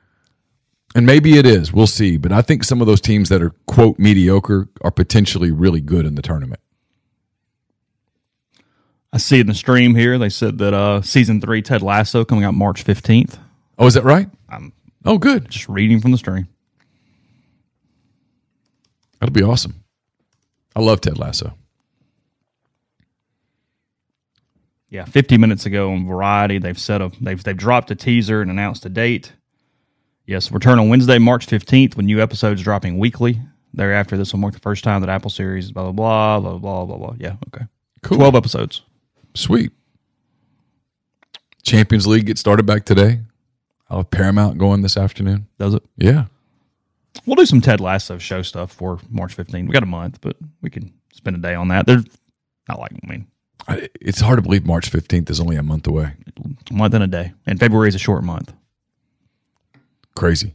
And maybe it is. We'll see. But I think some of those teams that are, quote, mediocre are potentially really good in the tournament. I see in the stream here they said that uh, season three Ted Lasso coming out March fifteenth. Oh, is that right? I'm Oh, good. just reading from the stream. That'll be awesome. I love Ted Lasso. Yeah, 50 minutes ago on Variety, they've set a they've they've dropped a teaser and announced a date. Yes, return on Wednesday, March 15th, with new episodes dropping weekly. Thereafter, this will mark the first time that Apple series blah blah blah blah blah blah blah. Yeah, okay. Cool. 12 episodes. Sweet. Champions League gets started back today. I'll have Paramount going this afternoon. Does it? Yeah. We'll do some Ted Lasso show stuff for March 15th. We got a month, but we can spend a day on that. There's not like I mean, I, it's hard to believe March 15th is only a month away. a month and a day. And February is a short month. Crazy.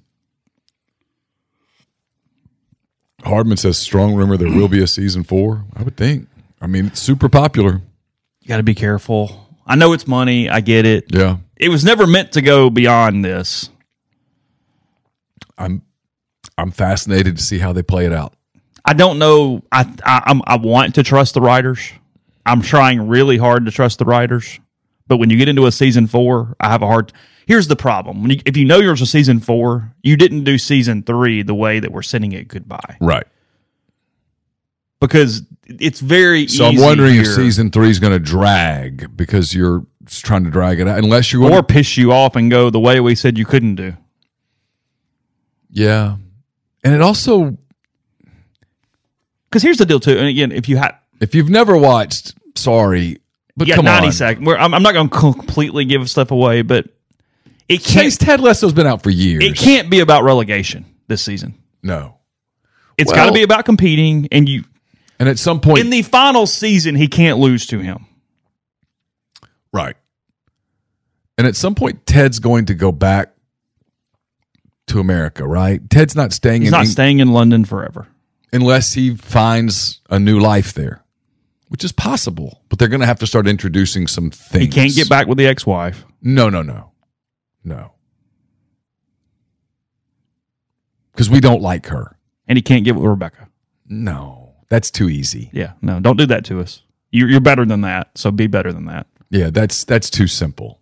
Hardman says strong rumor there will be a season four. I would think. I mean, it's super popular. You got to be careful. I know it's money. I get it. Yeah. It was never meant to go beyond this. I'm I'm fascinated to see how they play it out. I don't know. I I, I'm, I want to trust the writers. I'm trying really hard to trust the writers, but when you get into a season four, I have a hard. Here's the problem: when you, if you know yours was season four, you didn't do season three the way that we're sending it goodbye Right. because it's very. So I'm wondering if season three is going to drag because you're trying to drag it out. Unless you're or piss you off and go the way we said you couldn't do. yeah. And it also, Because here's the deal too, and again, if you had if you've never watched, sorry, but yeah, come 90 on. seconds. I'm, I'm not going to completely give stuff away, but it can't. Ted Lasso's been out for years. It can't be about relegation this season. No. It's Well- got to be about competing, and you And at some point, in the final season, he can't lose to him. right. And at some point, Ted's going to go back to America, right? Ted's not staying He's in not Eng- staying in London forever. unless he finds a new life there, which is possible. But they're going to have to start introducing some things. He can't get back with the ex-wife. No, no, no, no. Because we don't like her. and he can't get with Rebecca. No, that's too easy. Yeah, no, don't do that to us. You're, you're better than that, so be better than that. Yeah, that's that's too simple.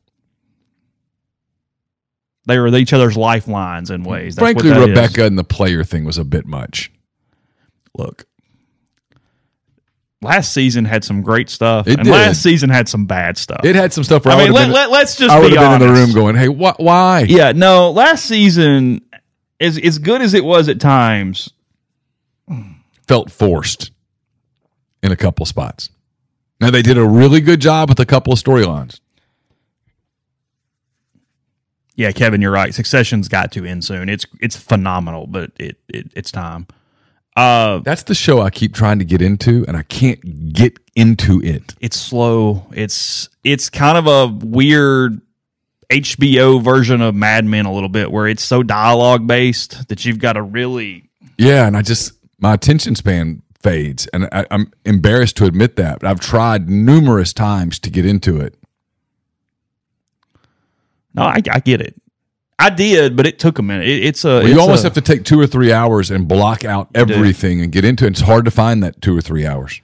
They are each other's lifelines in ways. That's Frankly, what that is. Rebecca and the player thing was a bit much. look. Last season had some great stuff, It and did. last season had some bad stuff. It had some stuff. I, I mean, let, let, us just I would have been in the room going, "Hey, wh- why? Yeah, no, last season, as as good as it was at times, Felt forced in a couple spots. Now they did a really good job with a couple of storylines. Yeah, Kevin, you're right. Succession's got to end soon. It's it's phenomenal, but it, it it's time. Uh, That's the show I keep trying to get into, and I can't get into it. it's slow. It's it's kind of a weird HBO version of Mad Men a little bit, where it's so dialogue based that you've got to really Yeah, and I just my attention span fades, and I, I'm embarrassed to admit that. But I've tried numerous times to get into it. No, I, I get it. I did, but it took a minute. It, it's a. Well, it's you almost a- have to take two or three hours and block out everything and get into it. It's hard to find that two or three hours.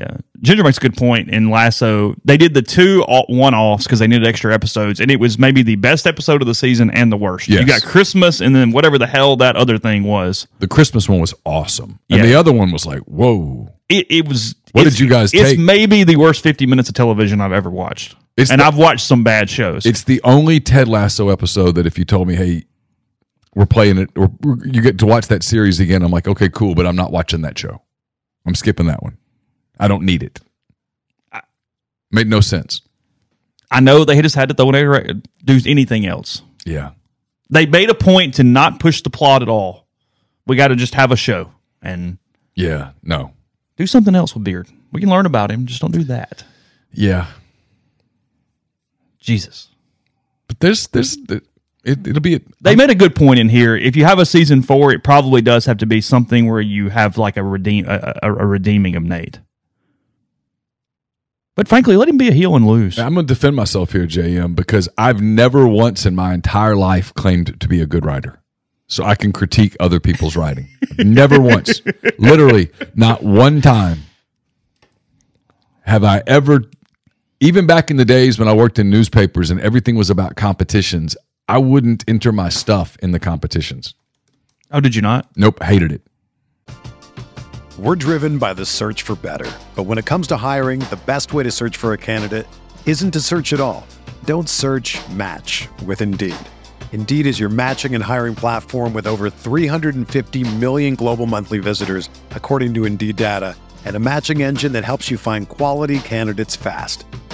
Yeah, Ginger makes a good point. In Lasso, they did the two one offs because they needed extra episodes, and it was maybe the best episode of the season and the worst. Yes. You got Christmas, and then whatever the hell that other thing was. The Christmas one was awesome, and Yeah. the other one was like, "Whoa!" It, it was. What did you guys It's take? maybe the worst fifty minutes of television I've ever watched, It's and the- I've watched some bad shows. It's the only Ted Lasso episode that if you told me, "Hey, we're playing it, or you get to watch that series again. I'm like, okay, cool, but I'm not watching that show. I'm skipping that one. I don't need it. Made no sense. I know they just had to throw it, uh, do anything else. Yeah. They made a point to not push the plot at all. We got to just have a show and Yeah. No. do something else with Beard. We can learn about him. Just don't do that. Yeah. Jesus. But there's there's it, it'll be They made a good point in here. If you have a season four, it probably does have to be something where you have like a redeem a, a, a redeeming of Nate. But frankly, let him be a heel and lose. I'm going to defend myself here, JM, because I've never once in my entire life claimed to be a good writer. So I can critique other people's writing. never once. <laughs> Literally, not one time have I ever, even back in the days when I worked in newspapers and everything was about competitions, I wouldn't enter my stuff in the competitions. Oh, did you not? Nope, hated it. We're driven by the search for better. But when it comes to hiring, the best way to search for a candidate isn't to search at all. Don't search match with Indeed. Indeed is your matching and hiring platform with over 350 million global monthly visitors, according to Indeed data, and a matching engine that helps you find quality candidates fast.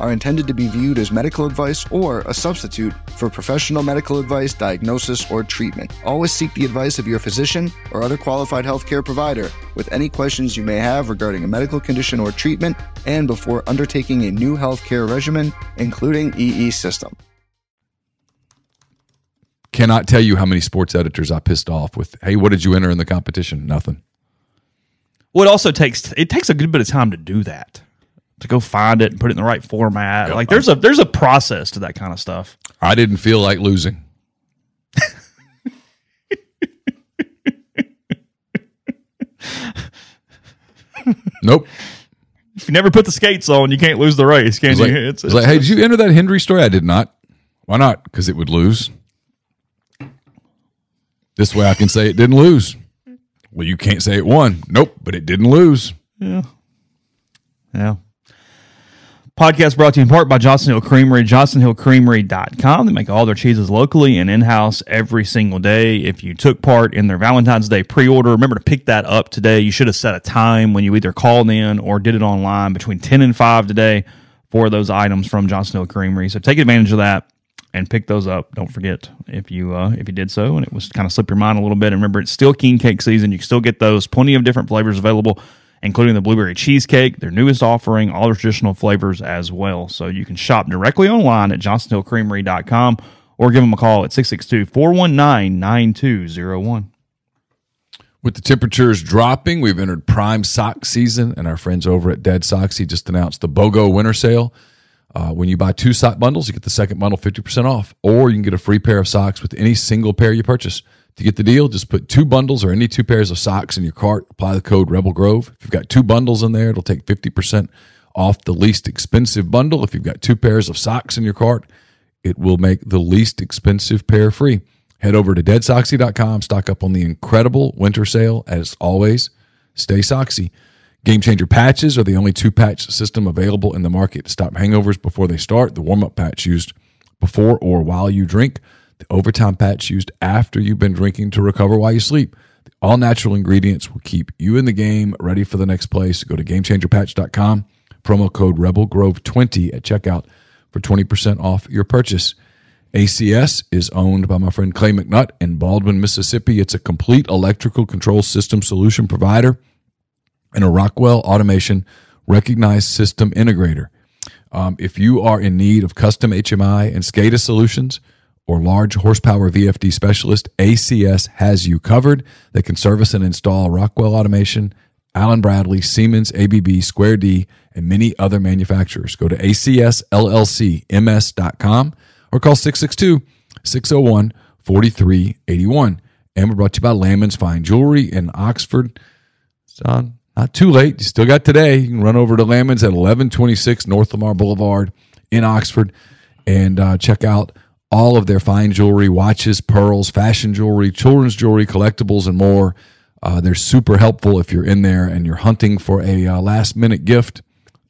are intended to be viewed as medical advice or a substitute for professional medical advice, diagnosis, or treatment. Always seek the advice of your physician or other qualified healthcare provider with any questions you may have regarding a medical condition or treatment and before undertaking a new healthcare regimen, including EE system. Cannot tell you how many sports editors I pissed off with, hey, what did you enter in the competition? Nothing. Well, it also takes it takes a good bit of time to do that, to go find it and put it in the right format. Yep. Like there's a there's a process to that kind of stuff. I didn't feel like losing. <laughs> nope. If you never put the skates on, you can't lose the race, can It's you? like, It's- it's like, hey, did you enter that Hendry story? I did not. Why not? Because it would lose. This way I can say it didn't lose. Well, you can't say it won. Nope, but it didn't lose. Yeah. Yeah. Podcast brought to you in part by Johnson Hill Creamery, johnsonhillcreamery.com. They make all their cheeses locally and in house every single day. If you took part in their Valentine's Day pre order, remember to pick that up today. You should have set a time when you either called in or did it online between 10 and 5 today for those items from Johnson Hill Creamery. So take advantage of that and pick those up. Don't forget if you uh, if you did so and it was kind of slip your mind a little bit. And remember, it's still king cake season. You can still get those. Plenty of different flavors available, including the blueberry cheesecake, their newest offering, all their traditional flavors as well. So you can shop directly online at johnsonhillcreamery.com or give them a call at 662 419 9201. With the temperatures dropping, we've entered prime sock season, and our friends over at Dead Soxy just announced the BOGO winter sale. Uh, when you buy two sock bundles, you get the second bundle 50% off, or you can get a free pair of socks with any single pair you purchase. To get the deal, just put two bundles or any two pairs of socks in your cart, apply the code Rebel Grove. If you've got two bundles in there, it'll take 50% off the least expensive bundle. If you've got two pairs of socks in your cart, it will make the least expensive pair free. Head over to deadsoxy.com, stock up on the incredible winter sale. As always, stay soxy. Game changer patches are the only two patch system available in the market to stop hangovers before they start. The warm up patch used before or while you drink, the overtime patch used after you've been drinking to recover while you sleep. All natural ingredients will keep you in the game, ready for the next place. Go to gamechangerpatch.com, promo code RebelGrove20 at checkout for 20% off your purchase. ACS is owned by my friend Clay McNutt in Baldwin, Mississippi. It's a complete electrical control system solution provider and a Rockwell Automation recognized system integrator. Um, if you are in need of custom HMI and SCADA solutions or large horsepower VFD specialist, ACS has you covered. They can service and install Rockwell Automation, Allen Bradley, Siemens, ABB, Square D, and many other manufacturers. Go to acsllcms.com or call 662 601 4381. And we're brought to you by Lamons Fine Jewelry in Oxford. It's on not too late. You still got today. You can run over to Lamons at 1126 North Lamar Boulevard in Oxford and uh, check out all of their fine jewelry, watches, pearls, fashion jewelry, children's jewelry, collectibles, and more. Uh, they're super helpful if you're in there and you're hunting for a uh, last minute gift.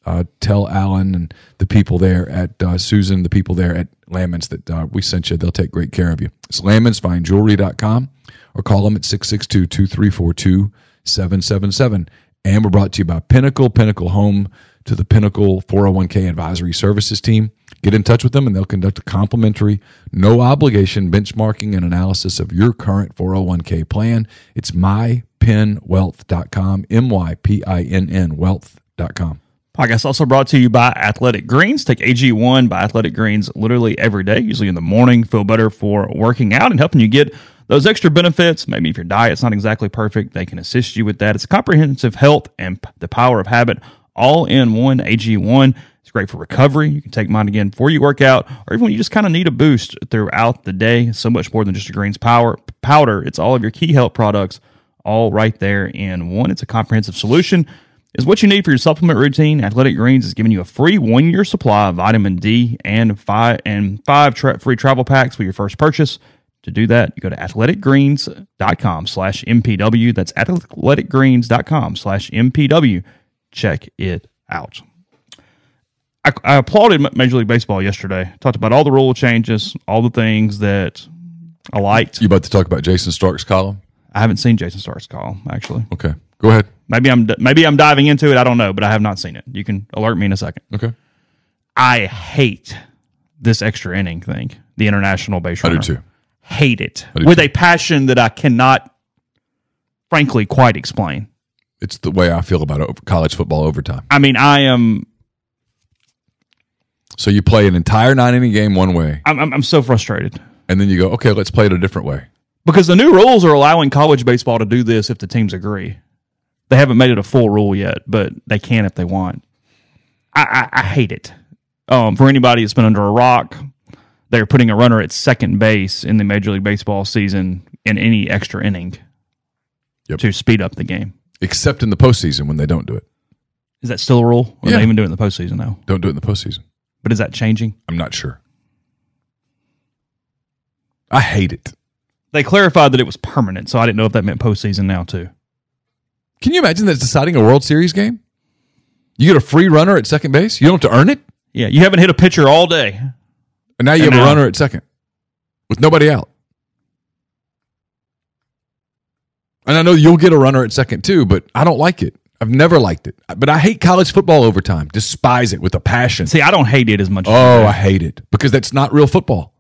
Uh, tell Alan and the people there at uh, Susan, the people there at Lamons that uh, we sent you. They'll take great care of you. It's lamonsfinejewelry.com or call them at 662 2342 777. And we're brought to you by Pinnacle, Pinnacle Home to the Pinnacle 401k Advisory Services team. Get in touch with them and they'll conduct a complimentary, no obligation benchmarking and analysis of your current 401k plan. It's mypinnwealth.com, M Y P I N N wealth.com. Podcast also brought to you by Athletic Greens. Take AG1 by Athletic Greens literally every day, usually in the morning. Feel better for working out and helping you get those extra benefits. Maybe if your diet's not exactly perfect, they can assist you with that. It's comprehensive health and the power of habit all in one AG1. It's great for recovery. You can take mine again before you work out, or even when you just kind of need a boost throughout the day. So much more than just a greens power powder. It's all of your key health products all right there in one. It's a comprehensive solution. Is what you need for your supplement routine. Athletic Greens is giving you a free one year supply of vitamin D and five and five tra- free travel packs with your first purchase. To do that, you go to athleticgreens.com slash MPW. That's athleticgreens.com slash MPW. Check it out. I, I applauded Major League Baseball yesterday. Talked about all the rule changes, all the things that I liked. You about to talk about Jayson Stark's column? I haven't seen Jayson Stark's column actually. Okay, go ahead. Maybe I'm maybe I'm diving into it. I don't know, but I have not seen it. You can alert me in a second. Okay, I hate this extra inning thing. The international base I do too. Hate it do with too. a passion that I cannot, frankly, quite explain. It's the way I feel about college football overtime. I mean, I am So you play an entire nine inning game one way, I'm, I'm, I'm so frustrated and then you go, okay, let's play it a different way. because the new rules are allowing college baseball to do this if the teams agree. They haven't made it a full rule yet, but they can if they want. I, I, I hate it. Um, for anybody that's been under a rock, they're putting a runner at second base in the Major League Baseball season in any extra inning Yep. to speed up the game. Except in the postseason when they don't do it. Is that still a rule? Or Yeah. are they even doing it in the postseason now? Don't do it in the postseason. But is that changing? I'm not sure. I hate it. They clarified that it was permanent, so I didn't know if that meant postseason now too. Can you imagine that it's deciding a World Series game? You get a free runner at second base. You don't have to earn it, Yeah, you haven't hit a pitcher all day. and now you And have a runner at second with nobody out. And I know you'll get a runner at second too, but I don't like it. I've never liked it. But I hate college football overtime. Despise it with a passion. See, I don't hate it as much. Oh, do. I hate it because that's not real football.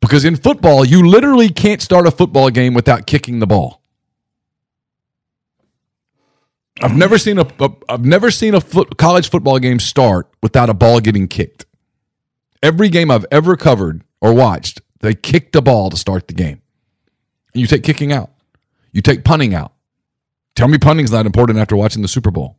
Because in football, you literally can't start a football game without kicking the ball. I've never seen a, a I've never seen a foot, college football game start without a ball getting kicked. Every game I've ever covered or watched, they kick the ball to start the game. And you take kicking out. You take punting out. Tell me punting's not important after watching the Super Bowl.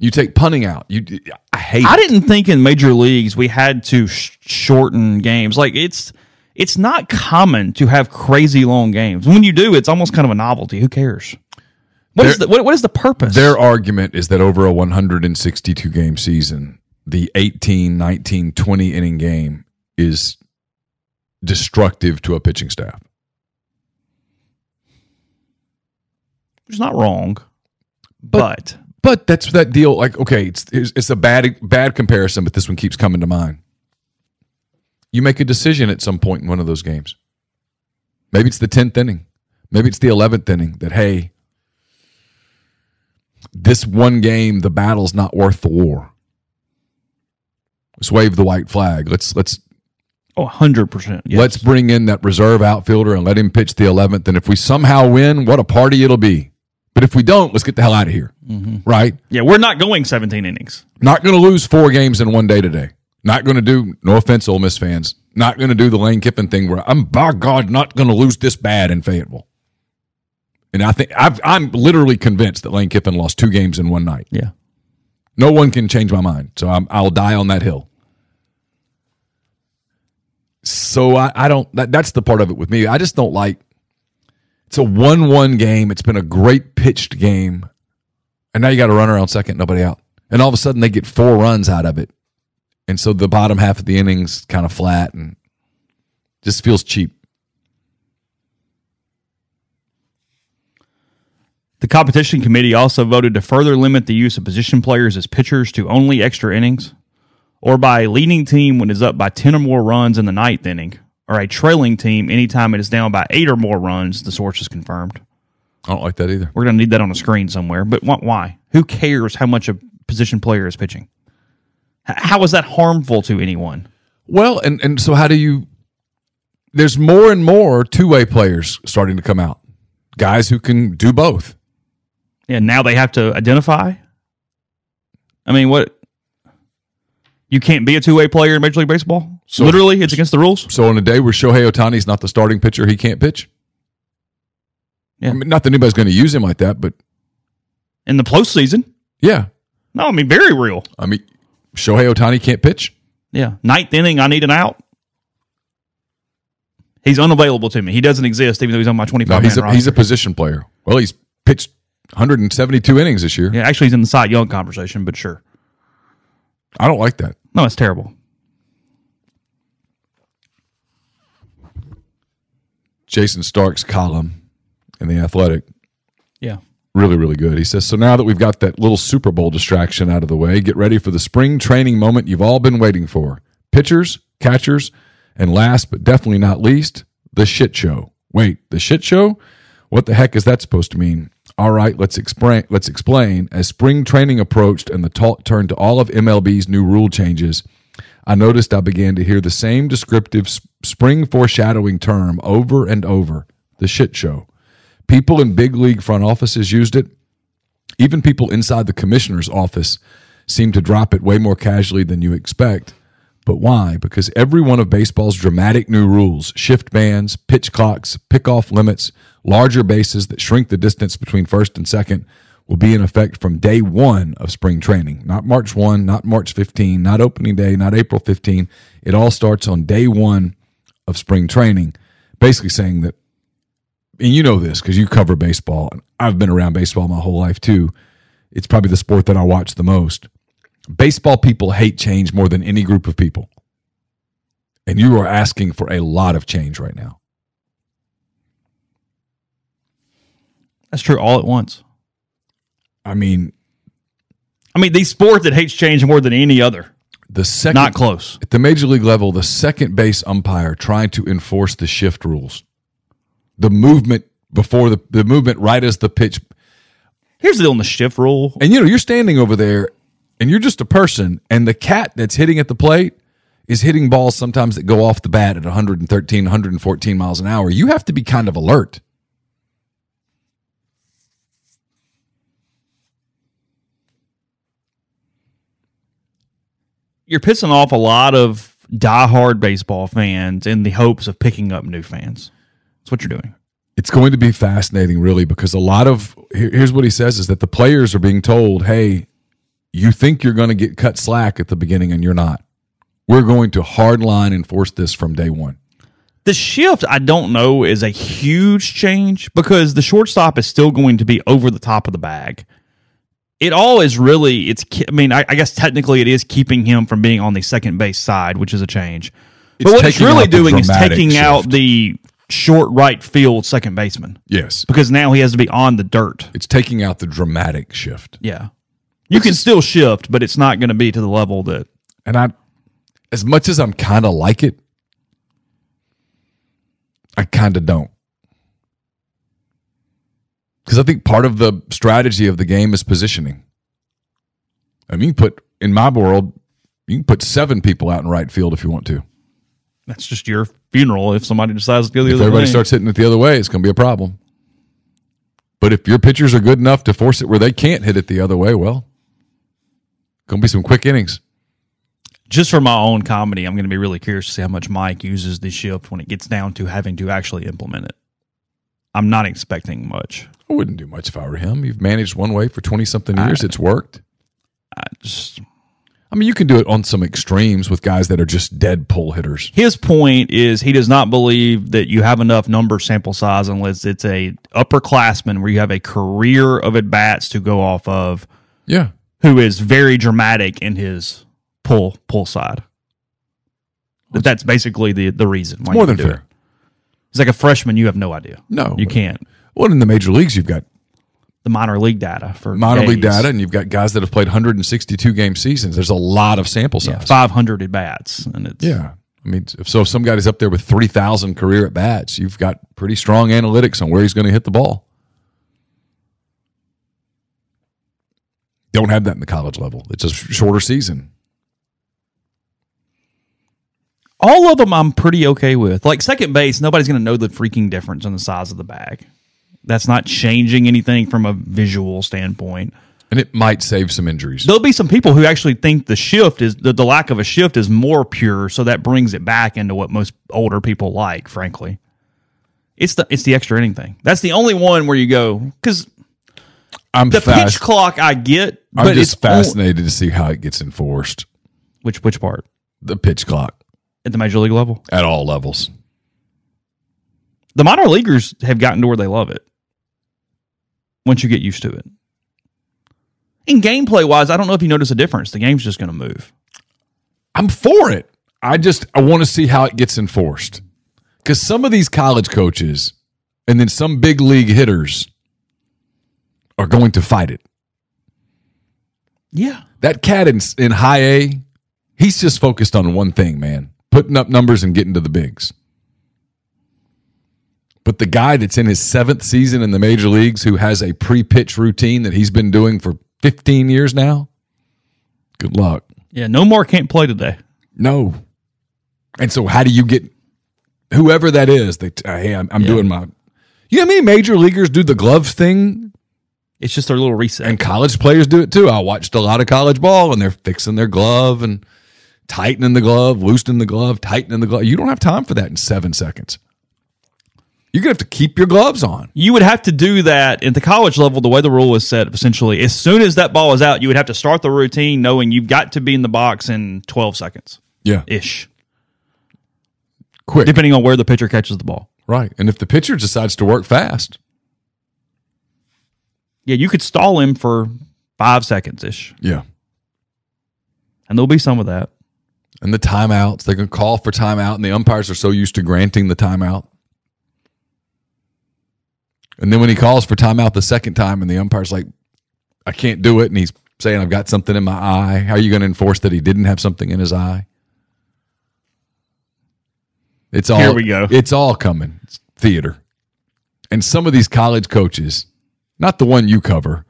You take punting out. You I hate I it. didn't think in major leagues we had to sh- shorten games. Like it's it's not common to have crazy long games. When you do, it's almost kind of a novelty. Who cares? What is the what, what is the purpose? Their argument is that over a 162 game season, the 18, 19, 20 inning game is destructive to a pitching staff. It's not wrong, but, But that's that deal. Like, okay, it's it's it's a bad bad comparison, but this one keeps coming to mind. You make a decision at some point in one of those games. Maybe it's the tenth inning. Maybe it's the eleventh inning. That hey, this one game, the battle's not worth the war. Let's wave the white flag. Let's let's oh, 100%. Yes. let's bring in that reserve outfielder and let him pitch the eleventh. And if we somehow win, what a party it'll be. But if we don't, let's get the hell out of here. Mm-hmm. Right? Yeah, we're not going 17 innings. Not going to lose four games in one day today. Not going to do, no offense, Ole Miss fans, not going to do the Lane Kiffin thing where I'm, by God, not going to lose this bad in Fayetteville. And I think I've, I'm literally convinced that Lane Kiffin lost two games in one night. Yeah. No one can change my mind. So I'm, I'll die on that hill. So I, I don't, that, that's the part of it with me. I just don't like, it's a 1 1 game. It's been a great pitched game. And now you got a run around second, nobody out. And all of a sudden they get four runs out of it. And so the bottom half of the innings kind of flat and just feels cheap. The competition committee also voted to further limit the use of position players as pitchers to only extra innings, or by a leading team when it's up by 10 or more runs in the ninth inning, or a trailing team anytime it is down by eight or more runs, the source has confirmed. I don't like that either. We're going to need that on a screen somewhere. But why? Who cares how much a position player is pitching? How is that harmful to anyone? Well, and, and so how do you, there's more and more two way players starting to come out, guys who can do both. And now they have to identify. I mean, what? You can't be a two way player in Major League Baseball. So- Literally, it's against the rules. So on a day where Shohei Ohtani's not the starting pitcher, he can't pitch. Yeah. I mean, not that anybody's going to use him like that, but In the postseason, yeah. no, I mean very real. I mean, Shohei Ohtani can't pitch. Yeah, ninth inning, I need an out. He's unavailable to me. He doesn't exist, even though he's on my No, twenty-five. he's a, he's a position player. Well, he's pitched 172 innings this year. yeah. Actually, he's in the Cy Young conversation, but sure. I don't like that. No, it's terrible. Jayson Stark's column in the Athletic Yeah. really really good. He says so now that we've got that little Super Bowl distraction out of the way, get ready for the spring training moment you've all been waiting for. Pitchers, catchers, and last but definitely not least, the shit show. Wait, the shit show? What the heck is that supposed to mean? All right, let's explain. Let's explain. As spring training approached and the talk turned to all of MLB's new rule changes, I noticed I began to hear the same descriptive spring foreshadowing term over and over the shit show. People in big league front offices used it. Even people inside the commissioner's office seemed to drop it way more casually than you expect. But why? Because every one of baseball's dramatic new rules shift bands, pitch clocks, pickoff limits, larger bases that shrink the distance between first and second will be in effect from day one of spring training. Not March 1, not March 15, not opening day, not April 15. It all starts on day one of spring training. Basically saying that and you know this because you cover baseball. and I've been around baseball my whole life too. It's probably the sport that I watch the most. Baseball people hate change more than any group of people. And you are asking for a lot of change right now. That's true all at once. I mean, I mean, the sport that hates change more than any other. the second Not close. at the major league level, the second base umpire trying to enforce the shift rules. The movement before the the movement right as the pitch Here's the deal on the shift rule. And you know, you're standing over there and you're just a person, and the cat that's hitting at the plate is hitting balls sometimes that go off the bat at 113, 114 miles an hour. You have to be kind of alert. You're pissing off a lot of diehard baseball fans in the hopes of picking up new fans. That's what you're doing. It's going to be fascinating, really, because a lot of here- here's what he says is that the players are being told, hey, you think you're going to get cut slack at the beginning and you're not. We're going to hardline and enforce this from day one. The shift, I don't know, is a huge change because the shortstop is still going to be over the top of the bag. It all is really, it's, I mean, I, I guess technically it is keeping him from being on the second base side, which is a change. It's but what it's really doing is taking out the short right field second baseman Yes. because now he has to be on the dirt. It's taking out the dramatic shift. Yeah. You can still shift, but it's not going to be to the level that And I, as much as I'm kind of like it, I kind of don't. Because I think part of the strategy of the game is positioning. I mean, you can put, in my world, you can put seven people out in right field if you want to. that's just your funeral if somebody decides to go the If other everybody way. starts hitting it the other way, it's going to be a problem. But if your pitchers are good enough to force it where they can't hit it the other way, well, going to be some quick innings. just for my own comedy, I'm going to be really curious to see how much Mike uses the shift when it gets down to having to actually implement it. I'm not expecting much. I wouldn't do much if I were him. You've managed one way for 20 something years. it's worked. I just I mean, you can do it on some extremes with guys that are just dead pull hitters. his point is he does not believe that you have enough number sample size unless it's a upperclassman where you have a career of at bats to go off of Yeah. who is very dramatic in his pull pull side. But that's basically the the reason why More you than fair. it. It's like a freshman, you have no idea. No. you can't. Well, in the major leagues, you've got The minor league data for minor league data and you've got guys that have played 162 game seasons. There's a lot of sample Yeah, size. 500 at bats, and it's Yeah. I mean, so if some guy's up there with 3,000 career at bats, you've got pretty strong analytics on where he's going to hit the ball. Don't have that in the college level. It's a sh- shorter season. all of them I'm pretty okay with. Like second base, nobody's going to know the freaking difference in the size of the bag. That's not changing anything from a visual standpoint. And it might save some injuries. There'll be some people who actually think the shift is the, the lack of a shift is more pure, so that brings it back into what most older people like. Frankly, it's the it's the extra inning thing. That's the only one where you go because I'm the fast. pitch clock I get, I'm just it's only- fascinated to see how it gets enforced. which which part The pitch clock at the major league level? at all levels. The minor leaguers have gotten to where they love it. Once you get used to it. In gameplay wise, I don't know if you notice a difference. The game's just going to move. I'm for it. I just I want to see how it gets enforced. Because some of these college coaches and then some big league hitters are going to fight it. Yeah. That cat in, in high A, he's just focused on one thing, man putting up numbers and getting to the bigs. But the guy that's in his seventh season in the major leagues who has a pre pitch routine that he's been doing for 15 years now, good luck. Yeah. No more can't play today. No. And so, how do you get whoever that is? They, uh, hey, I'm, I'm Yeah. doing my. You know how many major leaguers do the glove thing It's just their little reset. and college players do it too. I watched a lot of college ball and they're fixing their glove and tightening the glove, loosening the glove, tightening the glove. You don't have time for that in seven seconds. You're gonna have to keep your gloves on. you would have to do that at the college level. The way the rule is set, essentially, as soon as that ball is out, you would have to start the routine knowing you've got to be in the box in 12 seconds Yeah, ish, quick, depending on where the pitcher catches the ball. right. And if the pitcher decides to work fast, Yeah. You could stall him for five seconds ish, yeah. and there'll be some of that. And the timeouts, they can call for timeout, and the umpires are so used to granting the timeout. And then when he calls for timeout the second time, and the umpire's like, I can't do it, and he's saying, I've got something in my eye. How are you going to enforce that he didn't have something in his eye? It's all Here we go. It's all coming. It's theater. And some of these college coaches, not the one you cover,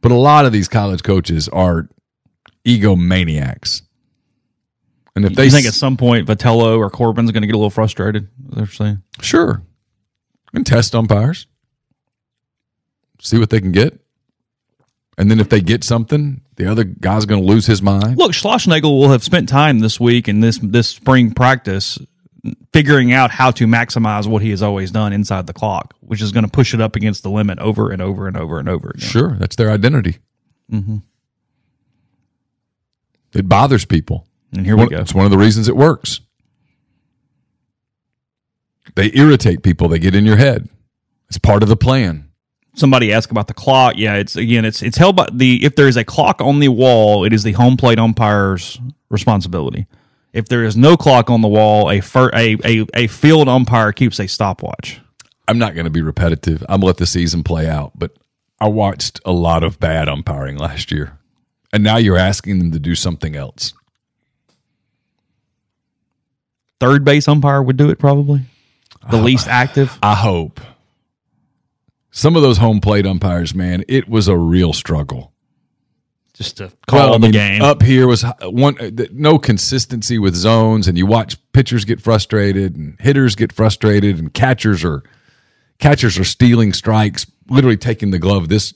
but a lot of these college coaches are egomaniacs. And if They they think at some point Vitello or Corbin's going to get a little frustrated. They're saying, Sure. And test umpires. See what they can get. And then if they get something, the other guy's going to lose his mind. look, Schlossnagle will have spent time this week and this this spring practice figuring out how to maximize what he has always done inside the clock, which is going to push it up against the limit over and over and over and over again. Sure. That's their identity. Mm-hmm. It bothers people. And here we go. It's one of the reasons it works. They irritate people. They get in your head. It's part of the plan. Somebody asked about the clock. Yeah, it's again, it's it's held by the if there is a clock on the wall, it is the home plate umpire's responsibility. If there is no clock on the wall, a fir- a, a a field umpire keeps a stopwatch. I'm not going to be repetitive. I'm gonna let the season play out, but I watched a lot of bad umpiring last year. And now you're asking them to do something else. Third base umpire would do it probably. The least active. I hope. Some of those home plate umpires, man, it was a real struggle. Just to call I the mean, game. Up here was one uh, no consistency with zones, and you watch pitchers get frustrated, and hitters get frustrated, and catchers are catchers are stealing strikes, literally taking the glove this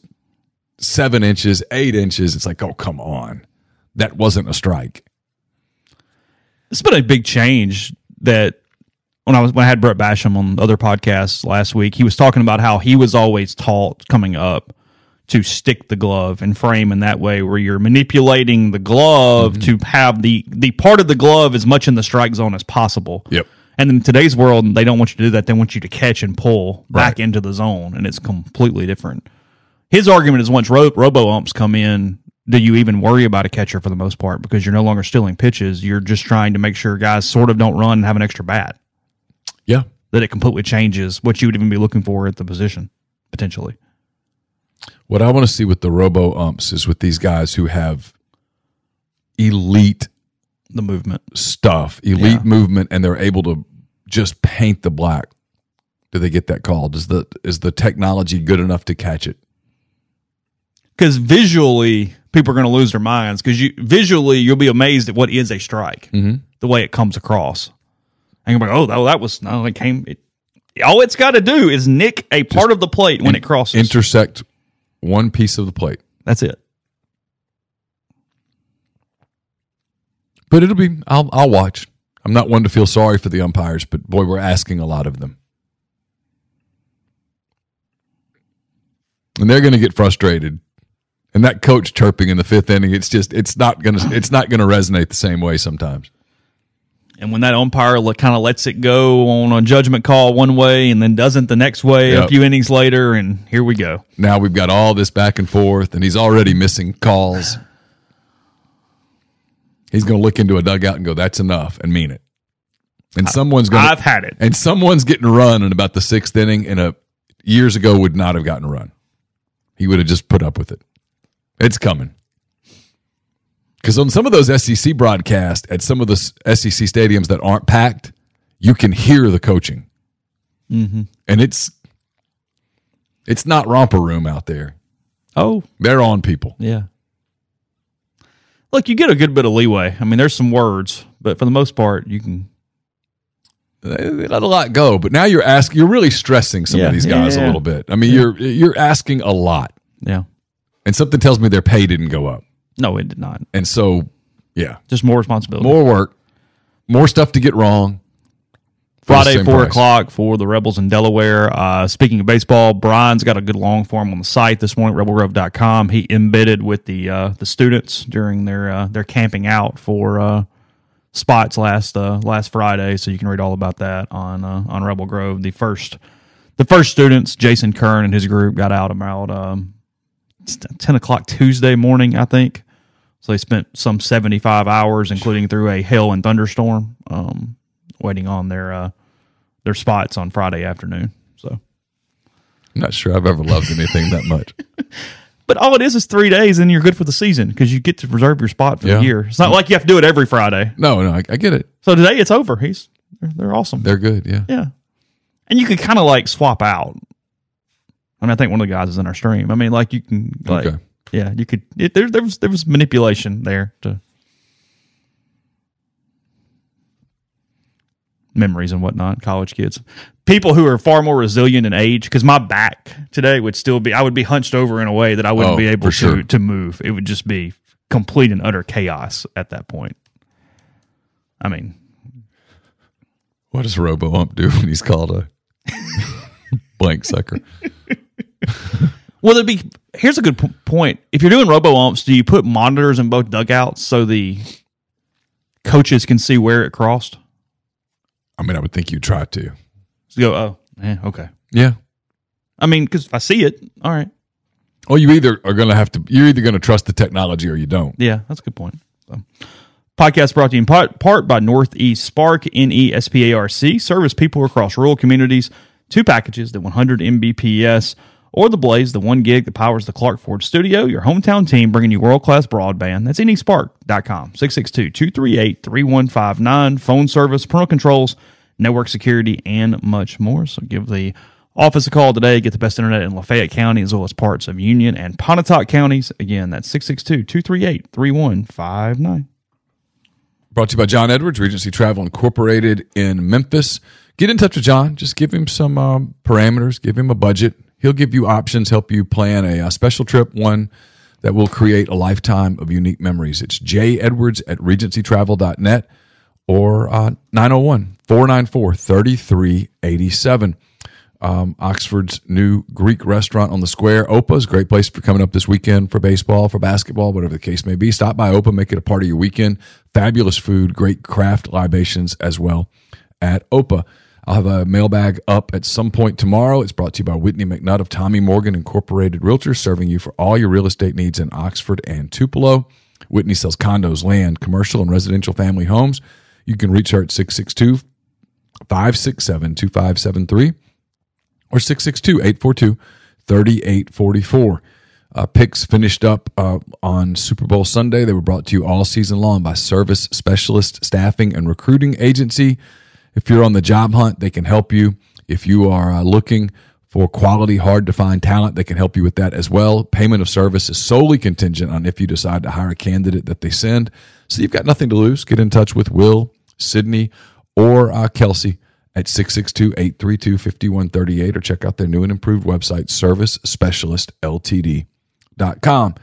seven inches, eight inches. It's like, oh come on, that wasn't a strike. it's been a big change that when I was when I had Brett Basham on other podcasts last week, he was talking about how he was always taught coming up to stick the glove and frame in that way where you're manipulating the glove Mm-hmm. to have the the part of the glove as much in the strike zone as possible. Yep. And in today's world, they don't want you to do that. They want you to catch and pull back Right. into the zone, and it's completely different. His argument is once ro- robo umps come in, do you even worry about a catcher for the most part because you're no longer stealing pitches? You're just trying to make sure guys sort of don't run and have an extra bat. Yeah, That it completely changes what you would even be looking for at the position potentially. What I want to see with the robo umps is with these guys who have elite The movement. stuff, elite Yeah. movement, and they're able to just paint the black. Do they get that called? Is the is the technology good enough to catch it? Because visually, people are going to lose their minds. Because you visually, you'll be amazed at what is a strike, Mm-hmm. the way it comes across, and like, "Oh, that, that was no, it came." It, all it's got to do is nick a part of the plate when it crosses. Intersect one piece of the plate. That's it. But it'll be I'll I'll watch. I'm not one to feel sorry for the umpires, but boy, we're asking a lot of them. And they're going to get frustrated. And that coach chirping in the 5th inning, it's just it's not going to it's not going to resonate the same way sometimes. And when that umpire kind of lets it go on a judgment call one way and then doesn't the next way a few innings later, and here we go. Now we've got all this back and forth and he's already missing calls. He's going to look into a dugout and go that's enough and mean it. And someone's going I've had it. and someone's getting run in about the sixth inning and a years ago would not have gotten run. He would have just put up with it. It's coming. Because on some of those SEC broadcasts at some of the SEC stadiums that aren't packed, you can hear the coaching, mm-hmm. and it's it's not romper room out there. Oh, They're on people. yeah. Look, you get a good bit of leeway. I mean, there's some words, but for the most part, you can. They let a lot go, but now you're asking. You're really stressing some Yeah. of these guys Yeah. a little bit. I mean, you're you're asking a lot, Yeah. and something tells me their pay didn't go up. No, it did not. And so, yeah, Just more responsibility. more work, more stuff to get wrong. Friday, four price. o'clock for the Rebels in Delaware. Uh, speaking of baseball, Brian's got a good long form on the site this morning, rebelgrove.com. He embedded with the uh, the students during their uh, their camping out for uh, spots last uh, last Friday, so you can read all about that on uh, on Rebel Grove. The first the first students, Jason Kern and his group, got out about um, ten o'clock Tuesday morning, I think. So they spent some seventy five hours, including through a hail and thunderstorm, um, waiting on their uh, their spots on Friday afternoon. So, I'm not sure I've ever loved anything that much. <laughs> but all it is is three days, and you're good for the season because you get to reserve your spot for Yeah. the year. It's not like you have to do it every Friday. No, no, I, I get it. So today it's over. He's they're, they're awesome. They're good. Yeah. Yeah. And you could kind of like swap out. I mean, I think one of the guys is in our stream. I mean, like you can, like, Okay. Yeah, you could. It, there, there was there was manipulation there to memories and whatnot. College kids, people who are far more resilient in age. Because my back today would still be, I would be hunched over in a way that I wouldn't Oh, be able to sure. to move. It would just be complete and utter chaos at that point. I mean, What does Robo Ump do when he's called a <laughs> blank sucker? <laughs> Well, it'd be here's a good p- point. If you're doing robo umps, do you put monitors in both dugouts so the coaches can see where it crossed? I mean, I would think you try to. to go, oh, eh, okay. Yeah. I mean, because if I see it, all right. Well, you either are going to have to. You're either going to trust the technology or you don't. Yeah, that's a good point. So, podcast brought to you in part, part by Northeast Spark, N E S P A R C, service people across rural communities. Two packages, the 100 Mbps or the Blaze, the one gig that powers the Clark Ford studio. Your hometown team bringing you world class broadband. That's nesparc.com, 662 238 3159. Phone service, parental controls, network security, and much more. So give the office a call today. Get the best internet in Lafayette County as well as parts of Union and Pontotoc counties. Again, that's 662 238 3159. Brought to you by John Edwards, Regency Travel Incorporated in Memphis. Get in touch with John. Just give him some um, parameters, give him a budget. He'll give you options, help you plan a, a special trip, one that will create a lifetime of unique memories. It's Jay Edwards at regencytravel.net or uh, 901 494 3387. Um, Oxford's new Greek restaurant on the square. Opa's great place for coming up this weekend for baseball, for basketball, whatever the case may be. Stop by Opa, make it a part of your weekend. Fabulous food, great craft libations as well at Opa. I'll have a mailbag up at some point tomorrow. It's brought to you by Whitney McNutt of Tommy Morgan Incorporated Realtors, serving you for all your real estate needs in Oxford and Tupelo. Whitney sells condos, land, commercial, and residential family homes. You can reach her at 662 567 2573 or 662 842 3844. Uh, picks finished up uh, on Super Bowl Sunday. They were brought to you all season long by Service Specialist Staffing and Recruiting Agency. If you're on the job hunt, they can help you. If you are uh, looking for quality, hard to find talent, they can help you with that as well. Payment of service is solely contingent on if you decide to hire a candidate that they send. So you've got nothing to lose. Get in touch with Will, Sydney, or uh, Kelsey at 662-832-5138 or check out their new and improved website, service specialist servicespecialistltd.com.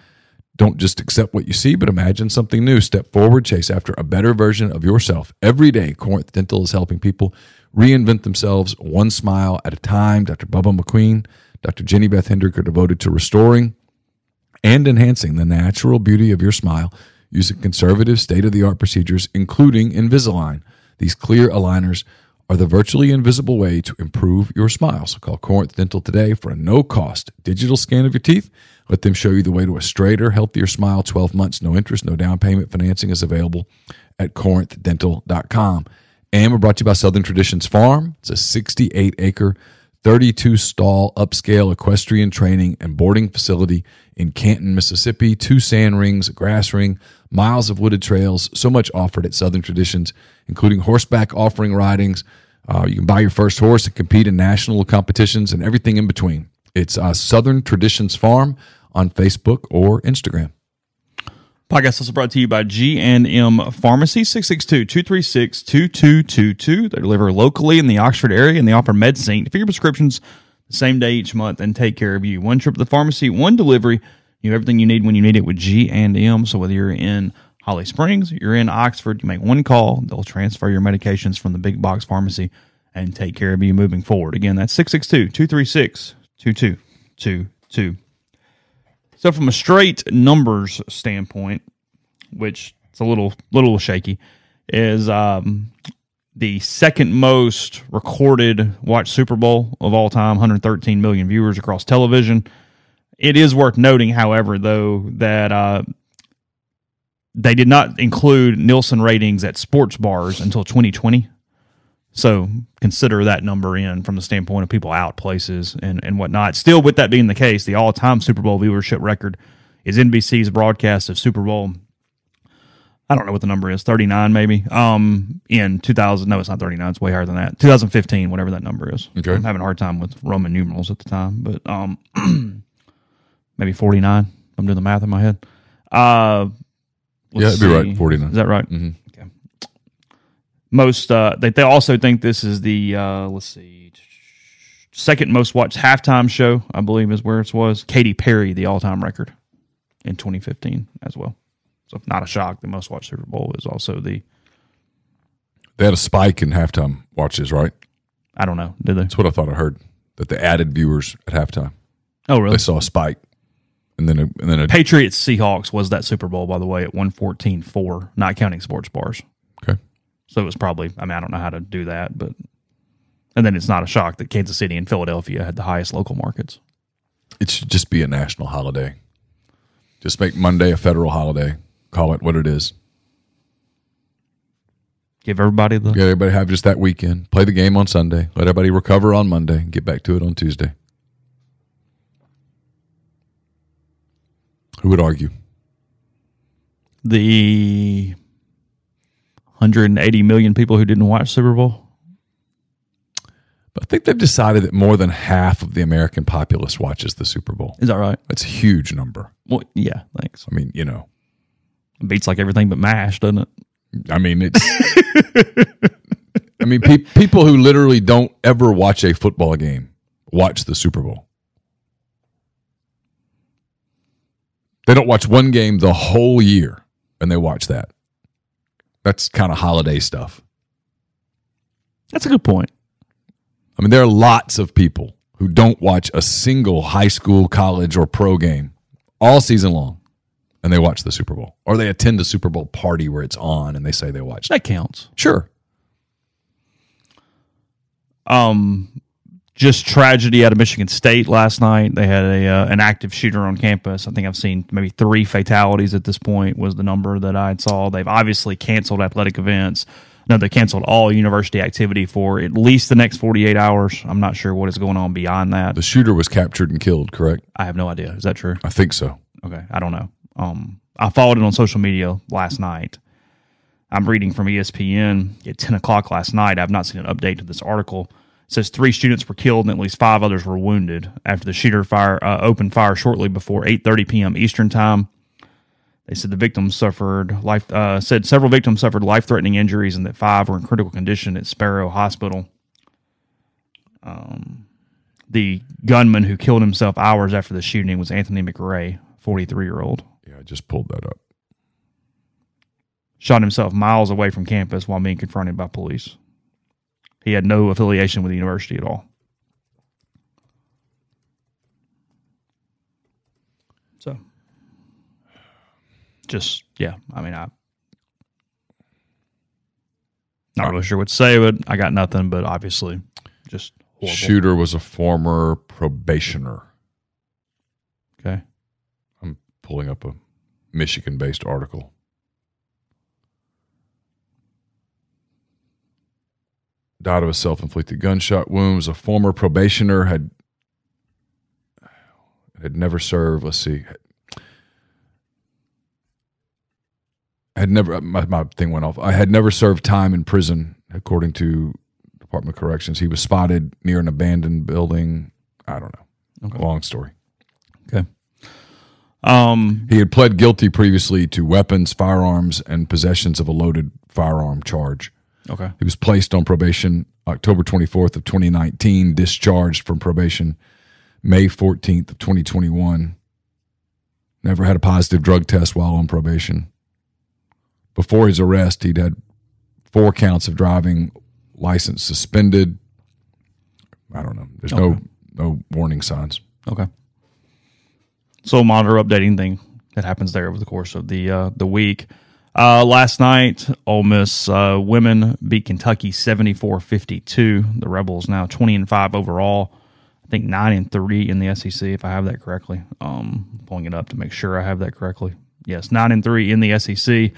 Don't just accept what you see, but imagine something new. Step forward, chase after a better version of yourself. Every day, Corinth Dental is helping people reinvent themselves one smile at a time. Dr. Bubba McQueen, Dr. Jenny Beth Hendrick are devoted to restoring and enhancing the natural beauty of your smile using conservative, state of the art procedures, including Invisalign. These clear aligners are the virtually invisible way to improve your smile. So call Corinth Dental today for a no cost digital scan of your teeth. Let them show you the way to a straighter, healthier smile. 12 months, no interest, no down payment. Financing is available at corinthdental.com. And we're brought to you by Southern Traditions Farm. It's a 68 acre, 32 stall upscale equestrian training and boarding facility in Canton, Mississippi. Two sand rings, a grass ring, miles of wooded trails, so much offered at Southern Traditions, including horseback offering ridings. Uh, you can buy your first horse and compete in national competitions and everything in between. It's uh, Southern Traditions Farm on Facebook or Instagram. Podcast also brought to you by G&M Pharmacy, 662-236-2222. They deliver locally in the Oxford area and they offer MedSync for your prescriptions the same day each month and take care of you. One trip to the pharmacy, one delivery. You have everything you need when you need it with G&M. So whether you're in Holly Springs, you're in Oxford, you make one call, they'll transfer your medications from the big box pharmacy and take care of you moving forward. Again, that's 662-236-2222. So from a straight numbers standpoint, which it's a little little shaky, is um, the second most recorded watch Super Bowl of all time, 113 million viewers across television. It is worth noting, however, though, that uh, they did not include Nielsen ratings at sports bars until 2020. So consider that number in from the standpoint of people out places and, and whatnot. Still, with that being the case, the all time Super Bowl viewership record is NBC's broadcast of Super Bowl. I don't know what the number is, 39 maybe. Um, in 2000, no, it's not 39. It's way higher than that. 2015, whatever that number is. Okay. I'm having a hard time with Roman numerals at the time, but um, <clears throat> maybe 49. I'm doing the math in my head. Uh, Yeah, it'd be right, 49. Is that right? Mhm. Most uh, they they also think this is the uh, let's see second most watched halftime show. I believe is where it was. Katy Perry, the all time record in 2015 as well. So not a shock. The most watched Super Bowl is also the They had a spike in halftime watches, right? I don't know. Did they? That's what I thought I heard. That they added viewers at halftime. Oh really? They saw a spike, and then a, and then a, Patriots Seahawks was that Super Bowl by the way at 114.4, not counting sports bars. okay. So it was probably. I mean, I don't know how to do that, but And then it's not a shock that Kansas City and Philadelphia had the highest local markets. It should just be a national holiday. Just make Monday a federal holiday. Call it what it is. Give everybody the Let everybody have just that weekend. Play the game on Sunday. Let everybody recover on Monday and get back to it on Tuesday. Who would argue? the 180 million people who didn't watch Super Bowl. But I think they've decided that more than half of the American populace watches the Super Bowl. Is that right? That's a huge number. Well, yeah, thanks. I mean, you know, It beats like everything but MASH, doesn't it? I mean, it's. <laughs> I mean, pe- people who literally don't ever watch a football game watch the Super Bowl. They don't watch one game the whole year, and they watch that. That's kind of holiday stuff. That's a good point. I mean, there are lots of people who don't watch a single high school, college, or pro game all season long, and they watch the Super Bowl, or they attend a Super Bowl party where it's on, and they say they watched. it. That counts. Sure, Um, just tragedy out of Michigan State last night. They had a uh, an active shooter on campus. I think I've seen maybe three fatalities at this point. Was the number that I saw. They've obviously canceled athletic events. No, they canceled all university activity for at least the next 48 hours. I'm not sure what is going on beyond that. the shooter was captured and killed. Correct? I have no idea. Is that true? I think so. Okay, I don't know. Um, I followed it on social media last night. I'm reading from ESPN at 10 o'clock last night. I've not seen an update to this article. It says three students were killed and at least five others were wounded after the shooter fire uh, opened fire shortly before 8:30 p.m. Eastern time. They said the victims suffered life. Uh, said several victims suffered life-threatening injuries and that five were in critical condition at Sparrow Hospital. Um, the gunman who killed himself hours after the shooting was Anthony McRae, 43-year-old Yeah, I just pulled that up. shot himself miles away from campus while being confronted by police. He had no affiliation with the university at all. So, just yeah, I mean, I not really sure what to say, but I got nothing. But obviously, just horrible. Shooter was a former probationer. Okay, I'm pulling up a Michigan-based article. Died of a self-inflicted gunshot wound. Was a former probationer. Had had never served. Let's see. Had never. My, my thing went off. I had never served time in prison, according to Department of Corrections. He was spotted near an abandoned building. I don't know. Long story. okay. Um, He had pled guilty previously to weapons, firearms, and possessions of a loaded firearm charge. Okay. He was placed on probation October 24th of 2019, discharged from probation May 14th of 2021. Never had a positive drug test while on probation. Before his arrest, he'd had four counts of driving, license suspended. I don't know. There's no no warning signs. Okay. So monitor updating thing that happens there over the course of the uh, the week. Uh, last night, Ole Miss uh, women beat Kentucky 74-52. The Rebels now 20 and 5 overall. I think 9 and 3 in the SEC if I have that correctly. Um pulling it up to make sure I have that correctly. Yes, 9 and 3 in the SEC.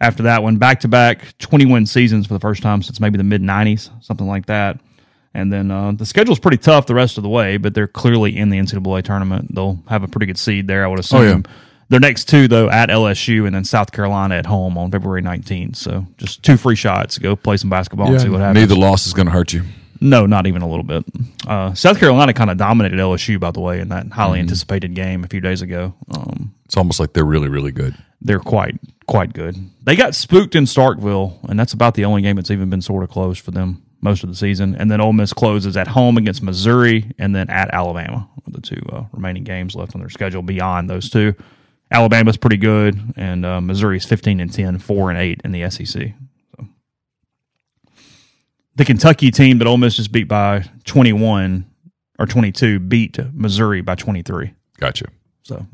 After that one, back to back 21 seasons for the first time since maybe the mid 90s, something like that. And then uh, the schedule's pretty tough the rest of the way, but they're clearly in the NCAA tournament. They'll have a pretty good seed there, I would assume. Oh, yeah. Their next two, though, at LSU and then South Carolina at home on February 19th. So just two free shots. Go play some basketball and see what happens. Neither loss is going to hurt you. No, not even a little bit. Uh, South Carolina kind of dominated LSU, by the way, in that highly Mm-hmm. anticipated game a few days ago. Um, It's almost like they're really, really good. they're quite quite good. They got spooked in Starkville, and that's about the only game that's even been sort of close for them most of the season. And then Ole Miss closes at home against Missouri, and then at Alabama. The two uh, remaining games left on their schedule beyond those two. Alabama's pretty good, and uh, Missouri's fifteen and 10, 4 and eight in the SEC. So. The Kentucky team that Ole Miss just beat by twenty one or twenty two beat Missouri by twenty three. Gotcha. So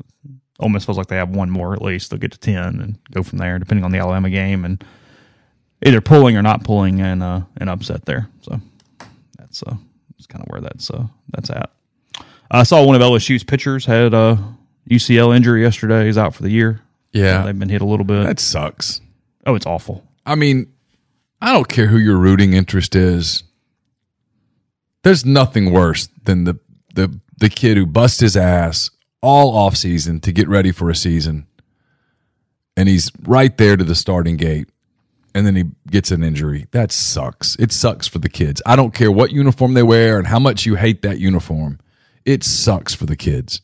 Ole Miss feels like they have one more at least. They'll get to ten and go from there, depending on the Alabama game and either pulling or not pulling and uh, an upset there. So that's So that's kind of where that's uh, that's at. I saw one of LSU's pitchers had a UCL injury yesterday. He's out for the year. Yeah, uh, They've been hit a little bit. that sucks. oh, it's awful. I mean, I don't care who your rooting interest is. There's nothing worse than the the the kid who busts his ass all off season to get ready for a season, and he's right there to the starting gate, and then he gets an injury. That sucks. It sucks for the kids. I don't care what uniform they wear and how much you hate that uniform. It sucks for the kids.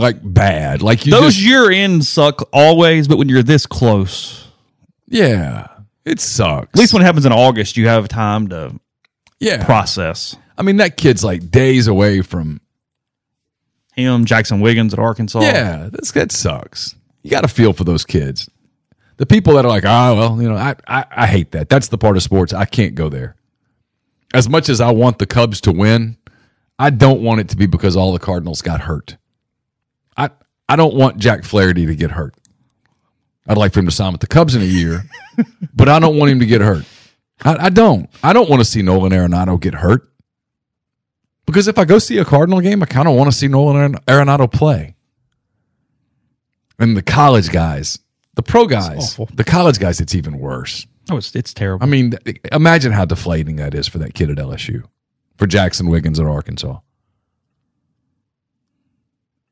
Like bad. Like you Those just, year ends suck always, but when you're this close, yeah. It sucks. at least when it happens in August, you have time to yeah. process. I mean, that kid's like days away from. Him, Jaxon Wiggins at Arkansas. Yeah, that's, that sucks. You got to feel for those kids. The people that are like, ah, well, you know, I, I, I hate that. That's the part of sports. I can't go there. As much as I want the Cubs to win, I don't want it to be because all the Cardinals got hurt. I, don't want Jack Flaherty to get hurt. I'd like for him to sign with the Cubs in a year, <laughs> but I don't want him to get hurt. I, I don't. I don't want to see Nolan Arenado get hurt. Because if I go see a Cardinal game, I kind of want to see Nolan Arenado play. And the college guys, the pro guys, the college guys, it's even worse. Oh, it's it's terrible. I mean, imagine how deflating that is for that kid at LSU, for Jaxon Wiggins at Arkansas.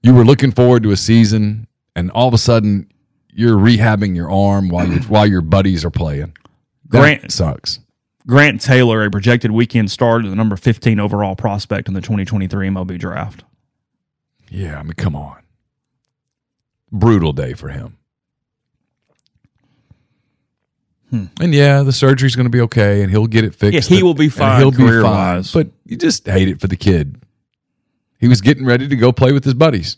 You were looking forward to a season, and all of a sudden, you're rehabbing your arm while your <clears throat> while your buddies are playing. That Grant- sucks. Grant Taylor, a projected weekend starter, the number 15 overall prospect in the 2023 MLB draft. Yeah, I mean, come on. Brutal day for him. Hmm. And yeah, the surgery's going to be okay, and he'll get it fixed. Yeah, he will be fine He'll be fine. But you just hate it for the kid. He was getting ready to go play with his buddies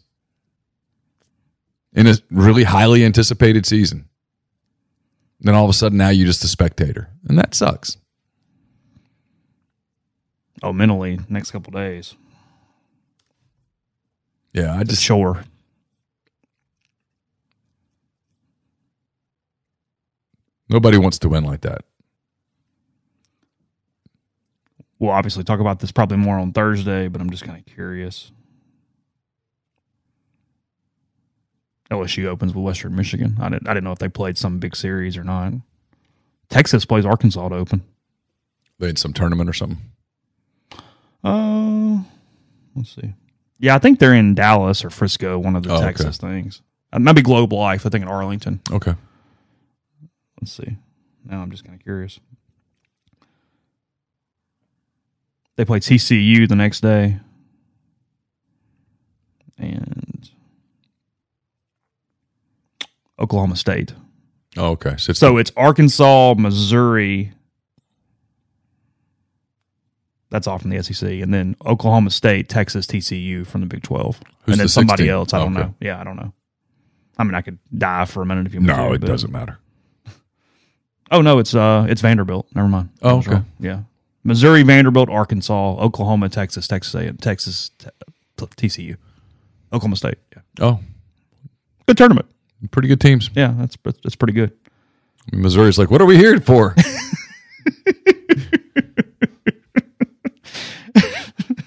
in a really highly anticipated season. Then all of a sudden, now you're just a spectator, and that sucks. Oh, mentally, next couple days. Yeah, I just Sure. nobody wants to win like that. We'll obviously talk about this probably more on Thursday, but I'm just kind of curious. LSU opens with Western Michigan. I didn't, I didn't know if they played some big series or not. Texas plays Arkansas to open. They had some tournament or something. Uh, let's see. Yeah, I think they're in Dallas or Frisco, one of the Oh, okay. Texas things. Uh, maybe Globe Life. I think in Arlington. Okay. Let's see. Now I'm just kind of curious. They played TCU the next day. And Oklahoma State. Oh, okay. So, it's So it's Arkansas, Missouri. That's all from the SEC. And then Oklahoma State, Texas, TCU from the Big 12. Who's and then the somebody 16? else. I don't Okay. know. Yeah, I don't know. I mean, I could die for a minute if you no, it doesn't matter. Oh no, it's uh it's Vanderbilt. Never mind. Oh, okay. wrong. Yeah, Missouri, Vanderbilt, Arkansas, Oklahoma, Texas, Texas, A- Texas, T- TCU, Oklahoma State. Yeah, Oh, good tournament. pretty good teams. Yeah, that's that's pretty good. Missouri's like, what are we here for? <laughs>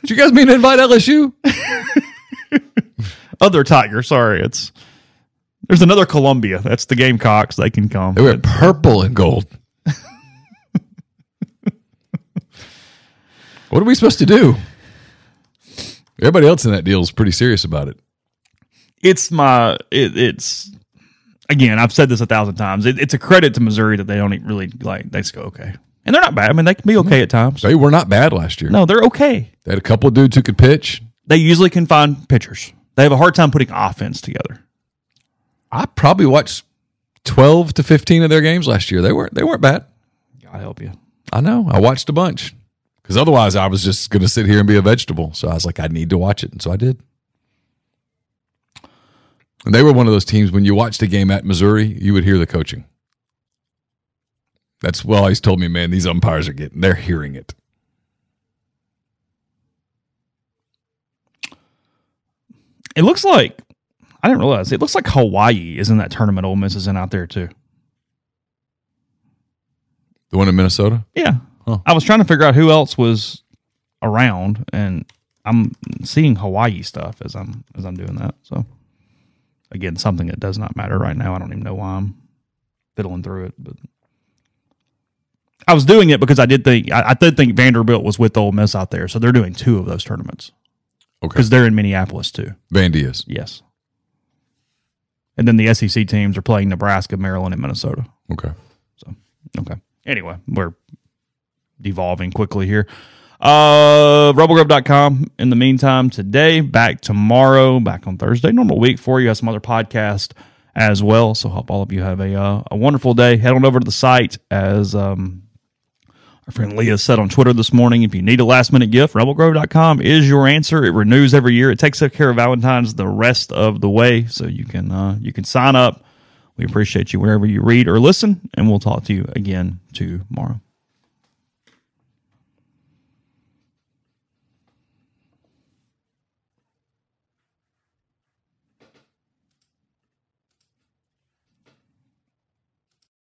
Did you guys mean to invite LSU? <laughs> Other Tiger. Sorry, it's there's another Columbia. That's the Gamecocks. They can come. They were purple and gold. What are we supposed to do? Everybody else in that deal is pretty serious about it. It's my it, it's again. I've said this a thousand times. It, it's a credit to Missouri that they don't even really like. They just go okay, and they're not bad. I mean, they can be okay at times. They were not bad last year. No, they're okay. They had a couple of dudes who could pitch. They usually can find pitchers. They have a hard time putting offense together. I probably watched twelve to fifteen of their games last year. They weren't they weren't bad. God help you. I know. I watched a bunch because otherwise I was just going to sit here and be a vegetable. So I was like, I need to watch it, and so I did. And they were one of those teams when you watched a game at Missouri, you would hear the coaching. That's well, he's told me, man, these umpires are getting they're hearing it. It looks like I didn't realize it looks like Hawaii is in that tournament. Ole Miss is in out there too. The one in Minnesota. Yeah, I was trying to figure out who else was around, and I'm seeing Hawaii stuff as I'm as I'm doing that. So again, something that does not matter right now. I don't even know why I'm fiddling through it, but I was doing it because I did think I, I did think Vanderbilt was with Ole Miss out there, so they're doing two of those tournaments Okay. because they're in Minneapolis too. Vandy is. Yes, and then the SEC teams are playing Nebraska, Maryland, and Minnesota. Okay. So okay. Anyway, we're devolving quickly here. Uh rebelgrove.com in the meantime today back tomorrow back on thursday normal week for you have some other podcast as well so hope all of you have a uh, a wonderful day head on over to the site as um our friend Leah said on Twitter this morning, if you need a last minute gift, rebelgrove.com is your answer. It renews every year. It takes care of Valentine's the rest of the way. So you can uh, you can sign up. We appreciate you wherever you read or listen, and we'll talk to you again tomorrow.